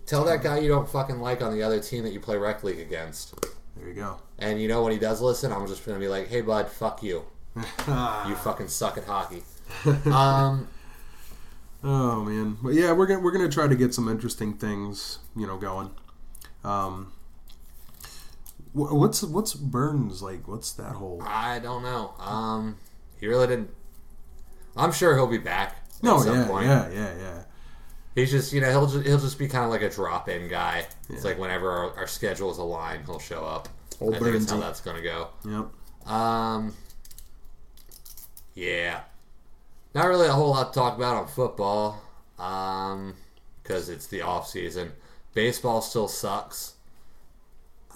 Tell that guy you don't fucking like on the other team that you play rec league against. there you go. And you know when he does listen, I'm just gonna be like, "Hey, bud, fuck you. [LAUGHS] You fucking suck at hockey." [LAUGHS] um, Oh man, but yeah, we're gonna we're gonna try to get some interesting things, you know, going. Um, wh- what's what's Burns like? What's that whole? I don't know. Um, he really didn't. I'm sure he'll be back at No, some yeah, point. yeah, yeah, yeah. He's just, you know, he'll just, he'll just be kind of like a drop in guy. It's like whenever our, our schedules align, he'll show up. Old I think it's how that's gonna go. Yep. Um, yeah, not really a whole lot to talk about on football, um, because it's the off season. Baseball still sucks.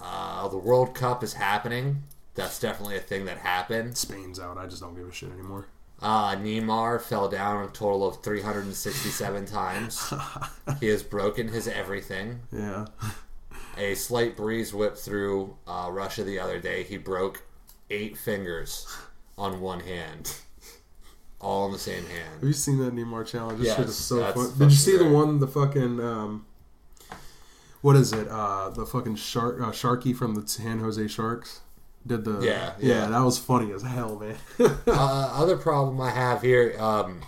Uh, the World Cup is happening. That's definitely a thing that happened. Spain's out. I just don't give a shit anymore. Uh, Neymar fell down a total of 367 times. [LAUGHS] He has broken his everything. Yeah. A slight breeze whipped through uh, Russia the other day. He broke eight fingers on one hand, all in the same hand. Have you seen that Neymar challenge? This shit is so fun. Did you see the one, the fucking, um, what is it? Uh, the fucking shark, uh, Sharkie from the San Jose Sharks. did the Yeah, yeah, yeah. that was funny as hell, man. [LAUGHS] uh, other problem I have here, um,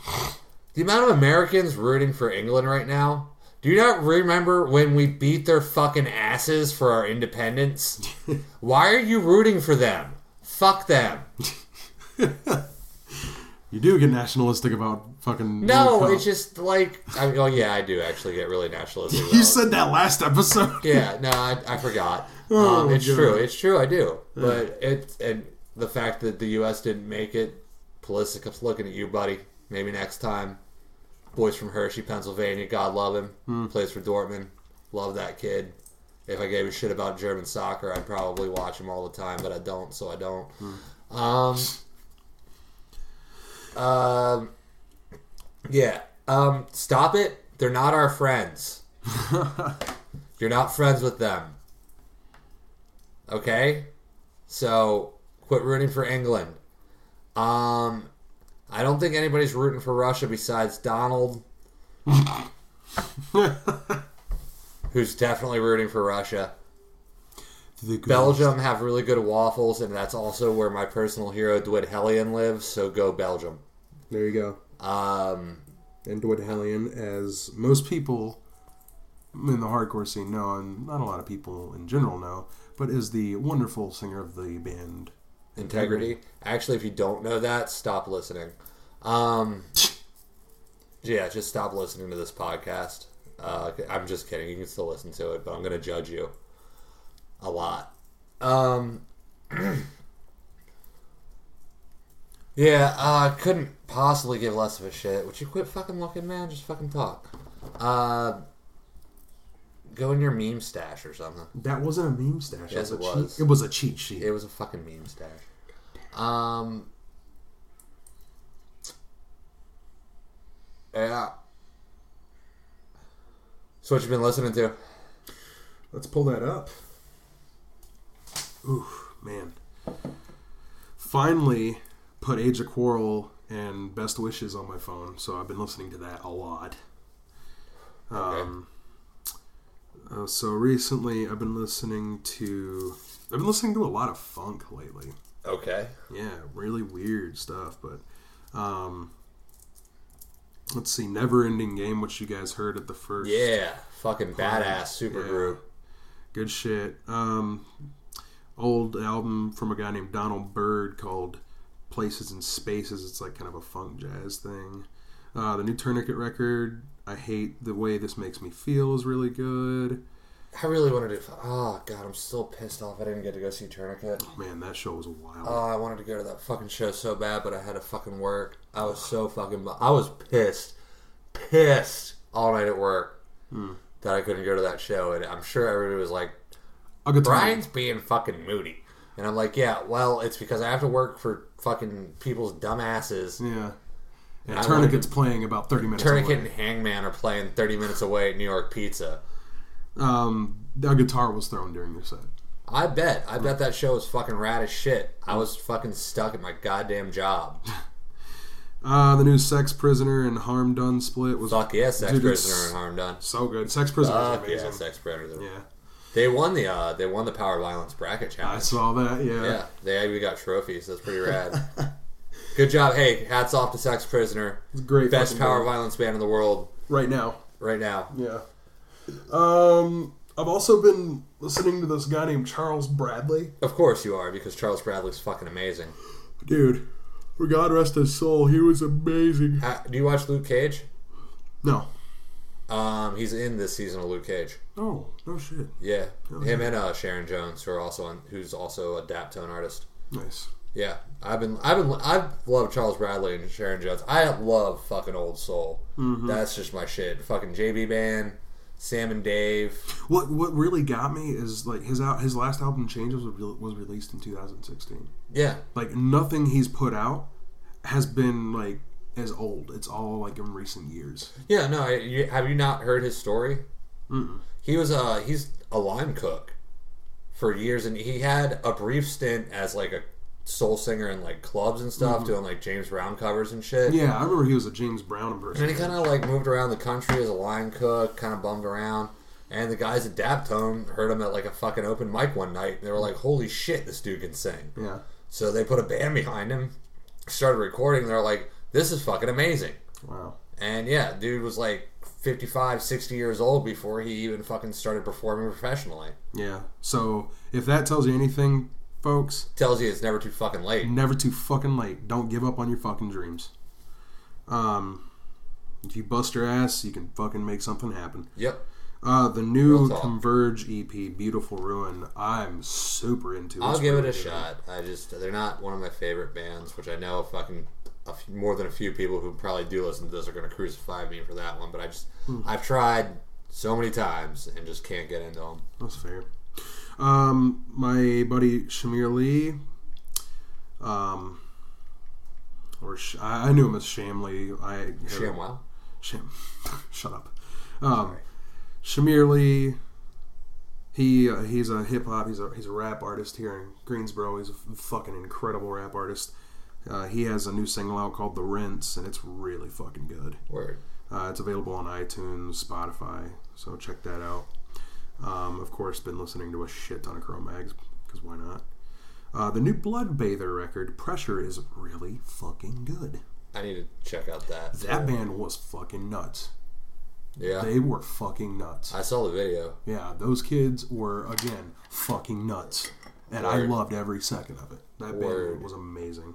the amount of Americans rooting for England right now. Do you not remember when we beat their fucking asses for our independence? [LAUGHS] Why are you rooting for them? Fuck them. [LAUGHS] you do get nationalistic about fucking No, World Cup. it's just like, I mean, oh yeah, I do actually get really nationalistic. [LAUGHS] you about- said that last episode. [LAUGHS] Yeah, no, I, I forgot. Oh, um, it's God. true. It's true. I do. But it and the fact that the U.S. didn't make it, Pulisic looking at you, buddy. Maybe next time. Boys from Hershey, Pennsylvania. God love him. Hmm. Plays for Dortmund. Love that kid. If I gave a shit about German soccer, I'd probably watch him all the time, but I don't, so I don't. Hmm. Um. Um. Yeah. Um. Stop it. They're not our friends. [LAUGHS] You're not friends with them. Okay? So quit rooting for England. Um I don't think anybody's rooting for Russia besides Donald. [LAUGHS] who's definitely rooting for Russia. The good- Belgium have really good waffles, and that's also where my personal hero Dwid Hellion lives, so go Belgium. There you go. Um And Dwid Hellion, as most people in the hardcore scene know, and not a lot of people in general know, but is the wonderful singer of the band. integrity. Actually, if you don't know that, stop listening. Um, [LAUGHS] yeah, just stop listening to this podcast. Uh, I'm just kidding. You can still listen to it, but I'm going to judge you a lot. Um, [CLEARS THROAT] yeah, I uh, couldn't possibly give less of a shit. Would you quit fucking looking, man? Just fucking talk. Uh, go in your meme stash or something. That wasn't a meme stash. Yes, it was. Cheat, it was a cheat sheet. It was a fucking meme stash. Um. Yeah. So what you been listening to? Let's pull that up. Ooh, man. Finally put Age of Quarrel and Best Wishes on my phone, so I've been listening to that a lot. Um, uh, so recently I've been listening to I've been listening to a lot of funk lately. Okay. Yeah, really weird stuff, but um let's see, Never Ending Game, which you guys heard at the first Yeah. Fucking badass super Yeah. group. Good shit. Um, old album from a guy named Donald Byrd called Places and Spaces. It's like kind of a funk jazz thing. Uh, the new Tourniquet record, I hate the way this makes me feel, is really good. I really wanted to. Oh god, I'm still pissed off. I didn't get to go see Tourniquet. Man, that show was wild. Oh, I wanted to go to that fucking show so bad, but I had to fucking work. I was so fucking. I was pissed, pissed all night at work that I couldn't go to that show, and I'm sure everybody was like, To "Brian's being fucking moody," and I'm like, "Yeah, well, it's because I have to work for fucking people's dumbasses. Yeah. And I Tourniquet's playing about 30 minutes Tourniquet away. and Hangman are playing 30 minutes away at New York Pizza. Um, a guitar was thrown during your set. I bet. I bet that show was fucking rad as shit. I was fucking stuck at my goddamn job. [LAUGHS] Uh, the new Sex Prisoner and Harm Done split was Fuck yeah, Sex Dude, Prisoner and Harm Done. so good. Sex Prisoner is Fuck amazing. yeah, Sex Predator. yeah. They won the uh, they won the Power Violence bracket challenge. I saw that. Yeah. Yeah, they we got trophies. That's pretty rad. [LAUGHS] Good job. Hey, hats off to Sex Prisoner. It's great. Best power violence band in the world right now. right now. Yeah. Um, I've also been listening to this guy named Charles Bradley. Of course you are, because Charles Bradley's fucking amazing. Dude, for God rest his soul, he was amazing. Do you watch Luke Cage? No. Um, he's in this season of Luke Cage. Oh, no shit. Yeah, him and uh, Sharon Jones, who are also on, who's also a daptone artist. Nice. Yeah, I've been, I've been, I've loved Charles Bradley and Sharon Jones. I love fucking old soul. That's just my shit. Fucking JB Band, Sam and Dave. What what really got me is like his out his last album Changes was, re- was released in 2016. Yeah, Like nothing he's put out has been like as old. It's all like in recent years. yeah. No, I- have you not heard his story? Mm-mm. He was a he's a line cook for years, and he had a brief stint as like a soul singer in like clubs and stuff, mm-hmm. doing like James Brown covers and shit. Yeah, I remember he was a James Brown person. And then he kind of like moved around the country as a line cook, kind of bummed around. And the guys at Daptone heard him at like a fucking open mic one night. And they were like, "Holy shit, this dude can sing!" Yeah. So they put a band behind him, started recording. They're like, "This is fucking amazing." Wow. And yeah, dude was like 55, 60 years old before he even fucking started performing professionally. Yeah. So if that tells you anything, folks, Tells you it's never too fucking late. never too fucking late. Don't give up on your fucking dreams. Um, if you bust your ass, you can fucking make something happen. Yep. Uh, the new Converge EP, Beautiful Ruin, I'm super into. I'll give it a shot. I just they're not one of my favorite bands, which I know fucking few, more than a few people who probably do listen to this are going to crucify me for that one. But I just Hmm. I've tried so many times and just can't get into them. That's fair. Um, my buddy Shamir Lee, um, or Sh- I knew him as Shamley. I Shamwell. Sham, [LAUGHS] shut up. Um, Shamir Lee. He uh, he's a hip hop. He's a he's a rap artist here in Greensboro. He's a fucking incredible rap artist. Uh, he has a new single out called "The Rinse," and it's really fucking good. Word. Uh, it's available on iTunes, Spotify, so check that out. Um, of course, been listening to a shit ton of Cro-Mags because why not? Uh, the new Bloodbather record, Pressure, is really fucking good. I need to check out that. That band was fucking nuts. Yeah. They were fucking nuts. I saw the video. Yeah, those kids were again fucking nuts, and I loved every second of it. That Word. band was amazing.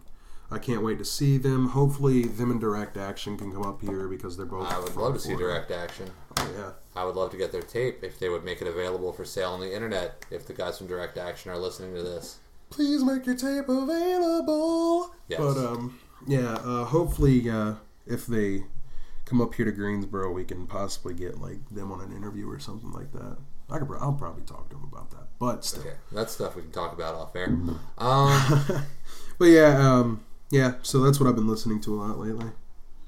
I can't wait to see them. Hopefully, them and Direct Action can come up here because they're both. I would love to see direct action. Oh, yeah. I would love to get their tape if they would make it available for sale on the internet. If the guys from Direct Action are listening to this, please make your tape available. Yes. But um, yeah. Uh, hopefully, uh, if they come up here to Greensboro, we can possibly get like them on an interview or something like that. I could, I'll probably talk to them about that. But still. okay, that's stuff we can talk about off air. Um, [LAUGHS] But yeah. Um. Yeah. So that's what I've been listening to a lot lately.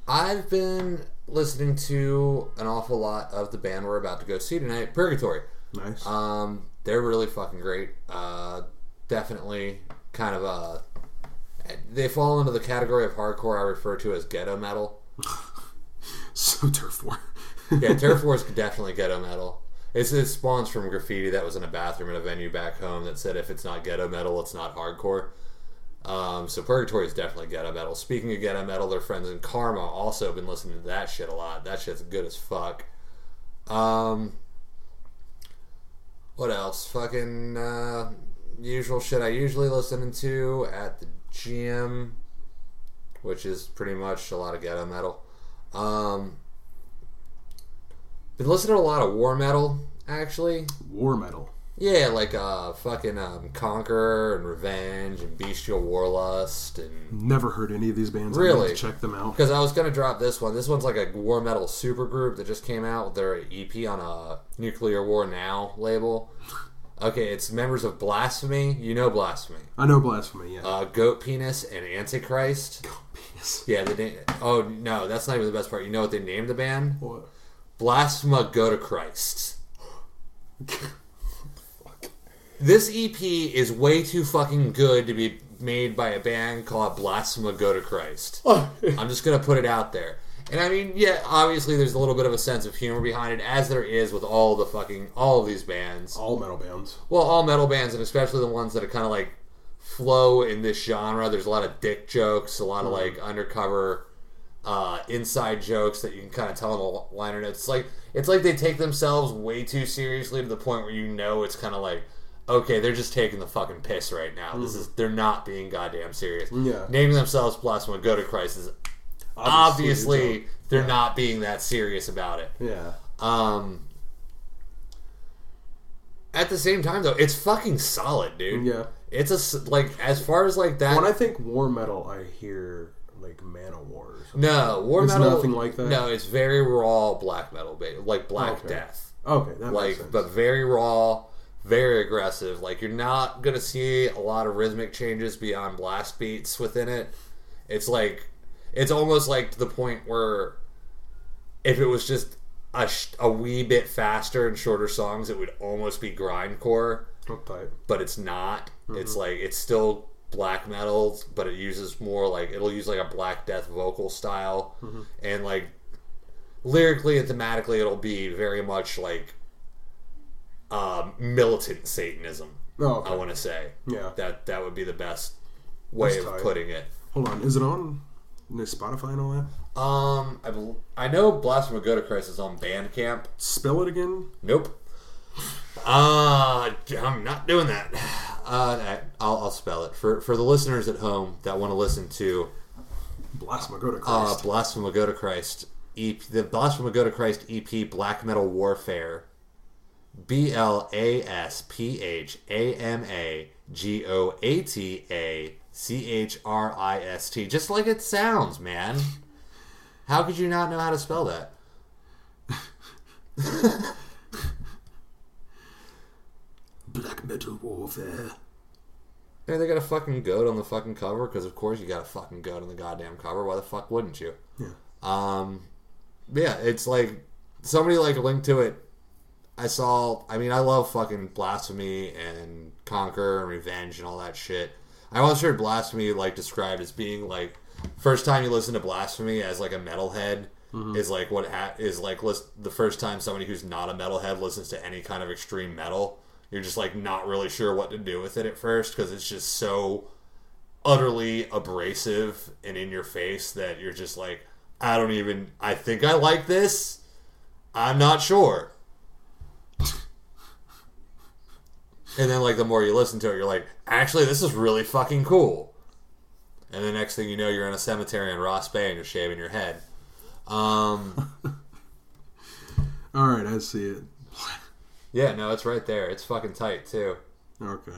I've been listening to an awful lot of the band we're about to go see tonight, Purgatory. Nice. Um, they're really fucking great. Uh, definitely kind of a. They fall into the category of hardcore I refer to as ghetto metal. [LAUGHS] so turf war. Yeah, Turf [LAUGHS] Wars could definitely ghetto metal. It's, it spawns from graffiti that was in a bathroom in a venue back home that said if it's not ghetto metal, it's not hardcore. Um, so Purgatory is definitely ghetto metal. Speaking of ghetto metal, their friends in Karma also have been listening to that shit a lot. That shit's good as fuck. Um, what else? Fucking uh, usual shit I usually listen to at the gym, which is pretty much a lot of ghetto metal. Um, been listening to a lot of war metal, actually. war metal. Yeah, like uh, fucking um, Conqueror and Revenge and Bestial Warlust and Never heard any of these bands. I Really? need to check them out. because I was gonna drop this one. This one's like a war metal super group that just came out with their EP on a Nuclear War Now label. Okay, it's members of Blasphemy. You know Blasphemy. I know blasphemy. Yeah. Uh, Goat Penis and Antichrist. Goat penis. Yeah, they na- Oh no, that's not even the best part. You know what they named the band? What? Blasphamagoatachrist. [LAUGHS] This EP is way too fucking good to be made by a band called Blasphamagoatachrist. [LAUGHS] I'm just gonna put it out there. And I mean, yeah, obviously there's a little bit of a sense of humor behind it, as there is with all the fucking all of these bands. All metal bands. Well, all metal bands, and especially the ones that are kind of like flow in this genre. There's a lot of dick jokes, a lot of like undercover uh, inside jokes that you can kind of tell in a liner notes. It's like it's like they take themselves way too seriously to the point where you know it's kind of like, okay, they're just taking the fucking piss right now. This is they're not being goddamn serious. Yeah. naming themselves Blasphamagoatachrist is obviously they're not being that serious about it. Yeah. Um, at the same time, though, it's fucking solid, dude. Yeah. It's a like as far as like that. When I think war metal, I hear like Man of War. Or something. no war It's metal. nothing like that? No, it's very raw black metal, like Black Okay. Death, Okay, that makes like but very raw, very aggressive. Like you're not gonna see a lot of rhythmic changes beyond blast beats within it. It's like it's almost like to the point where if it was just a, sh- a wee bit faster and shorter songs, it would almost be grindcore. Type? but it's not. Mm-hmm. It's like it's still black metal, but it uses more like it'll use like a Black Death vocal style, Mm-hmm. and like lyrically and thematically, it'll be very much like um, militant Satanism. Oh, okay. I want to say Yeah. that that would be the best way That's of tight. putting it. Hold on. Is it on Spotify and all that? Um, I, bel- I know Blasphamagoatachrist is on Bandcamp. Spell it again. Nope. Uh, I'm not doing that. [SIGHS] Uh, I'll, I'll spell it for for the listeners at home that want to listen to Blasphemy, go to uh, Christ. Blasphamagoatachrist EP, the Blasphamagoatachrist EP Black Metal Warfare. B L A S P H A M A G O A T A C H R I S T. Just like it sounds, man. How could you not know how to spell that? [LAUGHS] Black metal warfare. Yeah, they got a fucking goat on the fucking cover because, of course, you got a fucking goat on the goddamn cover. Why the fuck wouldn't you? Yeah. Um, yeah, it's like somebody like linked to it. I saw. I mean, I love fucking blasphemy and conquer and revenge and all that shit. I once heard blasphemy like described as being like first time you listen to blasphemy as like a metalhead mm-hmm. is like what ha- is like list- the first time somebody who's not a metalhead listens to any kind of extreme metal. You're just like not really sure what to do with it at first because it's just so utterly abrasive and in your face that you're just like, I don't even. I think I like this. I'm not sure. And then, like, the more you listen to it, you're like, actually, this is really fucking cool. And the next thing you know, you're in a cemetery in Ross Bay and you're shaving your head. Um, [LAUGHS] All right, I see it. yeah, no, it's right there. It's fucking tight too. Okay.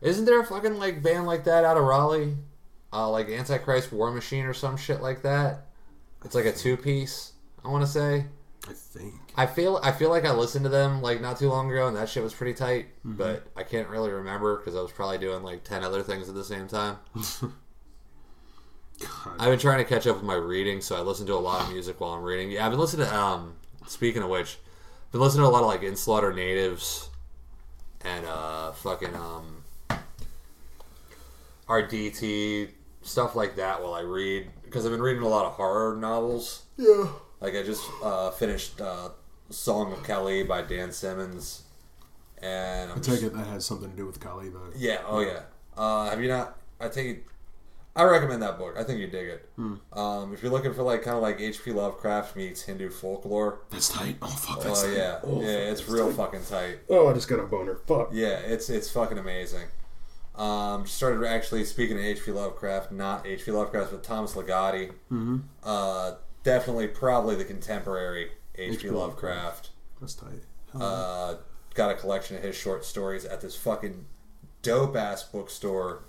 Isn't there a fucking like band like that out of Raleigh? Uh, like Antichrist War Machine or some shit like that. It's like a two piece. I want to say. I think. I feel I feel like I listened to them like not too long ago, and that shit was pretty tight. But I can't really remember because I was probably doing like ten other things at the same time. [LAUGHS] I've been trying to catch up with my reading, so I listen to a lot of music while I'm reading. Yeah, I've been listening to. Um, speaking of which, I've been listening to a lot of like Inslaughter Natives and uh, fucking um, RDT stuff like that while I read because I've been reading a lot of horror novels. Yeah. Like I just uh, finished uh, "Song of Kali" by Dan Simmons, and I'm I just- it that has something to do with Kali, though. yeah, oh yeah. Uh, have you not? I take it. I recommend that book. I think you dig it. Um, if you're looking for like kind of like H.P. Lovecraft meets Hindu folklore, That's tight. Oh fuck. That's tight. yeah, Oh, yeah, fuck, it's real tight. fucking tight. Oh, I just got a boner. Fuck. Yeah, it's it's fucking amazing. Um, started actually speaking of H.P. Lovecraft, not H.P. Lovecraft, but Thomas Ligotti. Mm-hmm. Uh, definitely, probably the contemporary H.P. Lovecraft. That's tight. Hell Uh, got a collection of his short stories at this fucking dope ass bookstore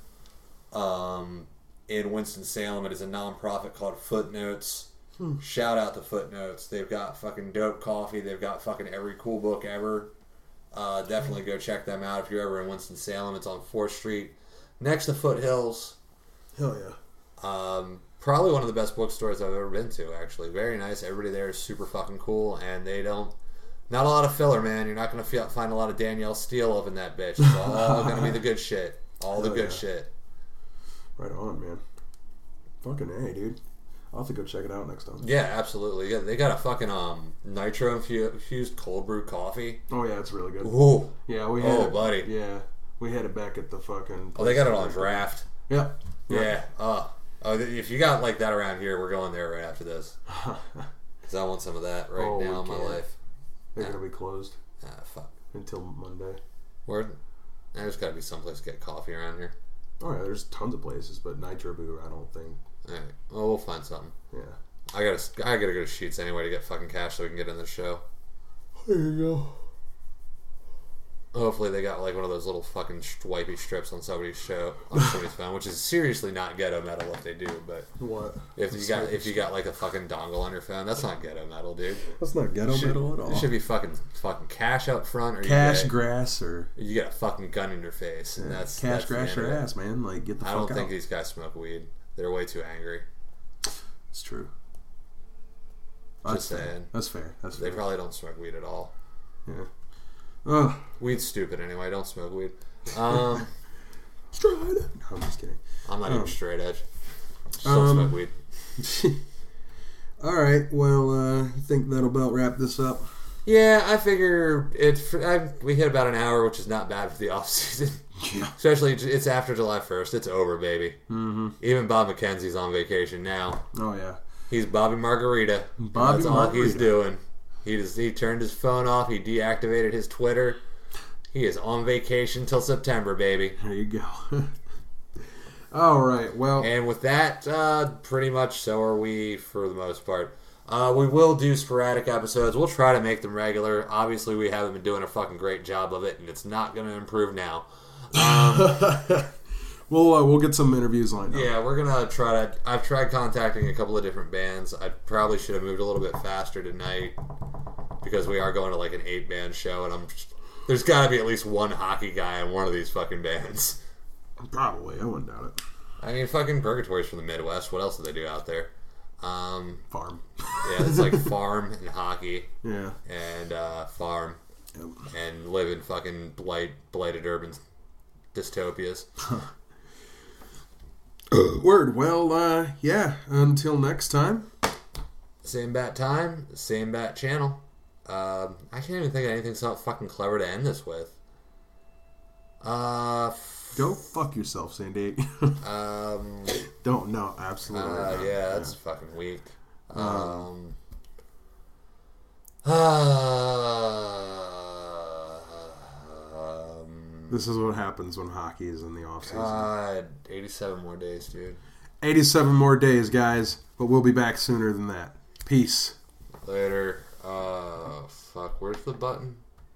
um, in Winston Salem. It is a nonprofit called Footnotes. Shout out to Footnotes. They've got fucking dope coffee. They've got fucking every cool book ever. Uh, definitely go check them out if you're ever in Winston Salem. It's on Fourth Street, next to Foothills. Hell yeah. Um, probably one of the best bookstores I've ever been to. Actually, very nice. Everybody there is super fucking cool, and they don't. Not a lot of filler, man. You're not gonna feel, find a lot of Danielle Steel up in that bitch. It's all [LAUGHS] gonna be the good shit. All the Hell good yeah. shit. Right on, man. Fucking A, dude. I'll have to go check it out next time. Yeah, absolutely. Yeah, they got a fucking um nitro infu- infused cold brew coffee. Oh yeah, it's really good. Ooh. Yeah, we had Oh, it, buddy. Yeah, we had it back at the fucking. Oh, they got it on draft. Yeah. Yeah. Uh, oh, if you got like that around here, we're going there right after this. [LAUGHS] Cause I want some of that right Oh, now in my can't. life. They're gonna be closed Ah, fuck. until Monday. Where? There's got to be someplace to get coffee around here. Oh yeah, there's tons of places, but Nitro Boo, I don't think. All right. Well, we'll find something. Yeah. I gotta, I gotta go to Sheetz anyway to get fucking cash so we can get in the show. There you go. Hopefully they got like one of those little fucking swipey strips on somebody's show on somebody's phone, which is seriously not ghetto metal if they do. But What? if you got if you got like a fucking dongle on your phone, that's not ghetto metal, dude. That's not ghetto Should, metal at all. it should be fucking fucking cash up front, or Cash, you get, grass, or you get a fucking gun in your face, and that's cash, that's grass, your ass, man. Like get the I don't out. think these guys smoke weed. They're way too angry. it's true. Just That's fair. That's fair. That's They fair. probably don't smoke weed at all. Yeah. Oh, Weed's stupid anyway. Don't smoke weed. Um, [LAUGHS] stride. No, I'm just kidding. I'm not Um, even straight edge. Just don't um, smoke weed. [LAUGHS] All right. Well, uh, you think that'll about wrap this up? Yeah, I figure it. I, we hit about an hour, which is not bad for the [LAUGHS] off season. Yeah. Especially, it's after July first. It's over, baby. Mm-hmm. Even Bob McKenzie's on vacation now. Oh yeah. He's Bobby Margarita. Bobby That's all he's doing. He just he turned his phone off. He deactivated his Twitter. He is on vacation till September, baby. There you go. [LAUGHS] All right. Well, And with that, uh, pretty much so are we for the most part. Uh, we will do sporadic episodes. We'll try to make them regular. Obviously, we haven't been doing a fucking great job of it, and it's not going to improve now. [LAUGHS] we'll uh, we'll get some interviews lined up. Yeah, we're gonna try to. I've tried contacting a couple of different bands. I probably should have moved a little bit faster tonight because we are going to like an eight band show, and I'm. Just, there's got to be at least one hockey guy in one of these fucking bands. Probably. I wouldn't doubt it. I mean, fucking Purgatory's from the Midwest. What else do they do out there? Um, Farm. yeah, it's like [LAUGHS] farm and hockey Yeah. and uh, farm Yep. and live in fucking blight, blighted urban dystopias. [LAUGHS] Word. Well, uh, yeah. Until next time. Same bat time, same bat channel. Um, I can't even think of anything so fucking clever to end this with. Uh, f- Go fuck yourself, Sandy. [LAUGHS] um, Don't. No. Absolutely. uh, not. yeah, that's fucking weak. Um, um, [SIGHS] This is what happens when hockey is in the off season. God, 87 more days, dude. 87 more days, guys, but we'll be back sooner than that. Peace. Later. Uh, fuck, where's the button?